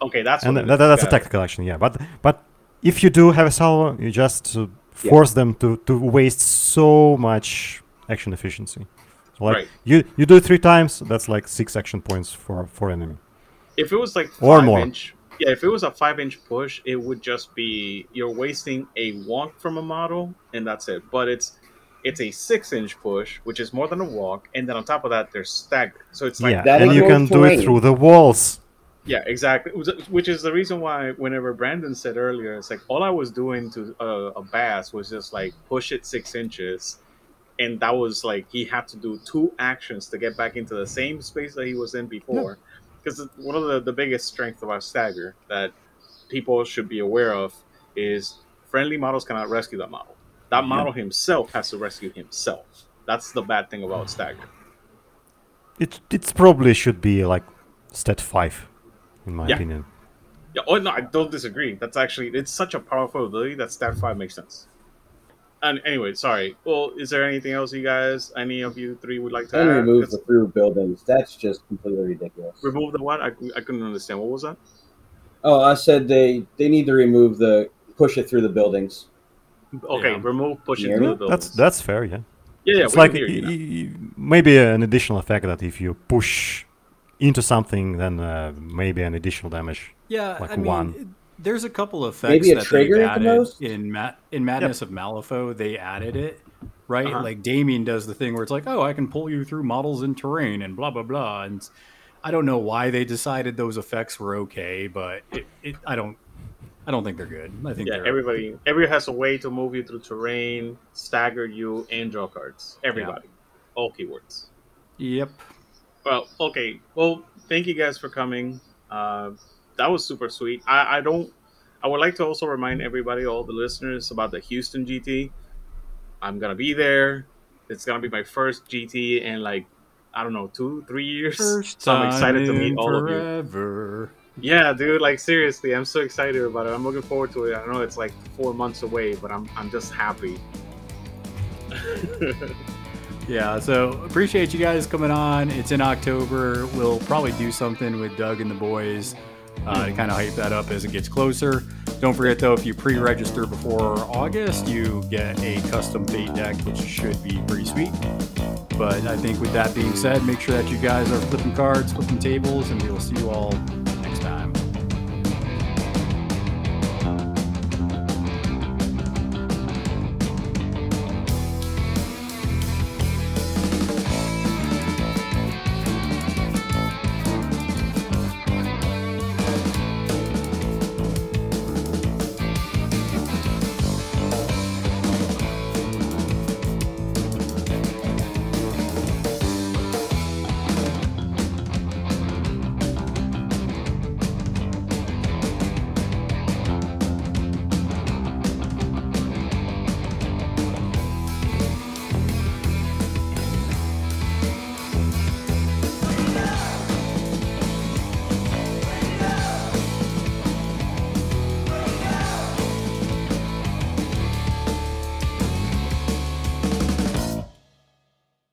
Okay, that's and what it that, is. that's a tactical action, yeah. But but if you do have a salvo, you just uh, Yeah. force them to, to waste so much action efficiency. So like Right. you you do it three times, that's like six action points for for enemy. If it was like Or five more. inch, yeah, if it was a five inch push, it would just be you're wasting a walk from a model, and that's it. But it's it's a six inch push, which is more than a walk, and then on top of that, there's staggered. So it's like yeah, that and you can do it through the walls. Yeah, exactly. Which is the reason why, whenever Brandon said earlier, it's like all I was doing to uh, a Basse was just like push it six inches, and that was like he had to do two actions to get back into the same space that he was in before. Because one of the, the biggest strengths of our stagger that people should be aware of is friendly models cannot rescue that model. That model himself has to rescue himself. That's the bad thing about stagger. It it probably should be like stat five, in my Yeah. opinion. Yeah, oh no, I don't disagree. That's actually it's such a powerful ability that stat five makes sense. And anyway, sorry. Well, is there anything else you guys, any of you three, would like to And add? remove 'Cause- the through buildings. That's just completely ridiculous. remove the what? I, I couldn't understand. What was that? Oh, I said they they need to remove the push it through the buildings. Okay, Yeah. remove push it through the buildings. That's that's fair, yeah. yeah, yeah. it's like can hear you y- now. y- maybe an additional effect that if you push into something, then uh, maybe an additional damage. Yeah, Like I mean, one. it- there's a couple of effects Maybe a that trigger they've at the most? in Ma- in Madness of Malifaux. They added it, right? Uh-huh. Like Damien does the thing where it's like, oh, I can pull you through models and terrain and blah blah blah. And I don't know why they decided those effects were okay, but it, it I don't I don't think they're good. I think Yeah, everybody, everybody has a way to move you through terrain, stagger you, and draw cards. Everybody, all keywords. Yep. Well, okay. Well, thank you guys for coming. Uh, that was super sweet. I, I don't. I would like to also remind everybody, all the listeners, about the Houston GT. I'm gonna be there. It's gonna be my first GT in like I don't know two, three years. First so I'm excited to meet all of you. forever. Yeah, dude. Like seriously, I'm so excited about it. I'm looking forward to it. I know it's like four months away, but I'm I'm just happy. Yeah, so appreciate you guys coming on. It's in October. We'll probably do something with Doug and the boys uh, to kind of hype that up as it gets closer. Don't forget though, if you pre-register before August, you get a custom fate deck, which should be pretty sweet. But I think with that being said, make sure that you guys are flipping cards, flipping tables, and we will see you all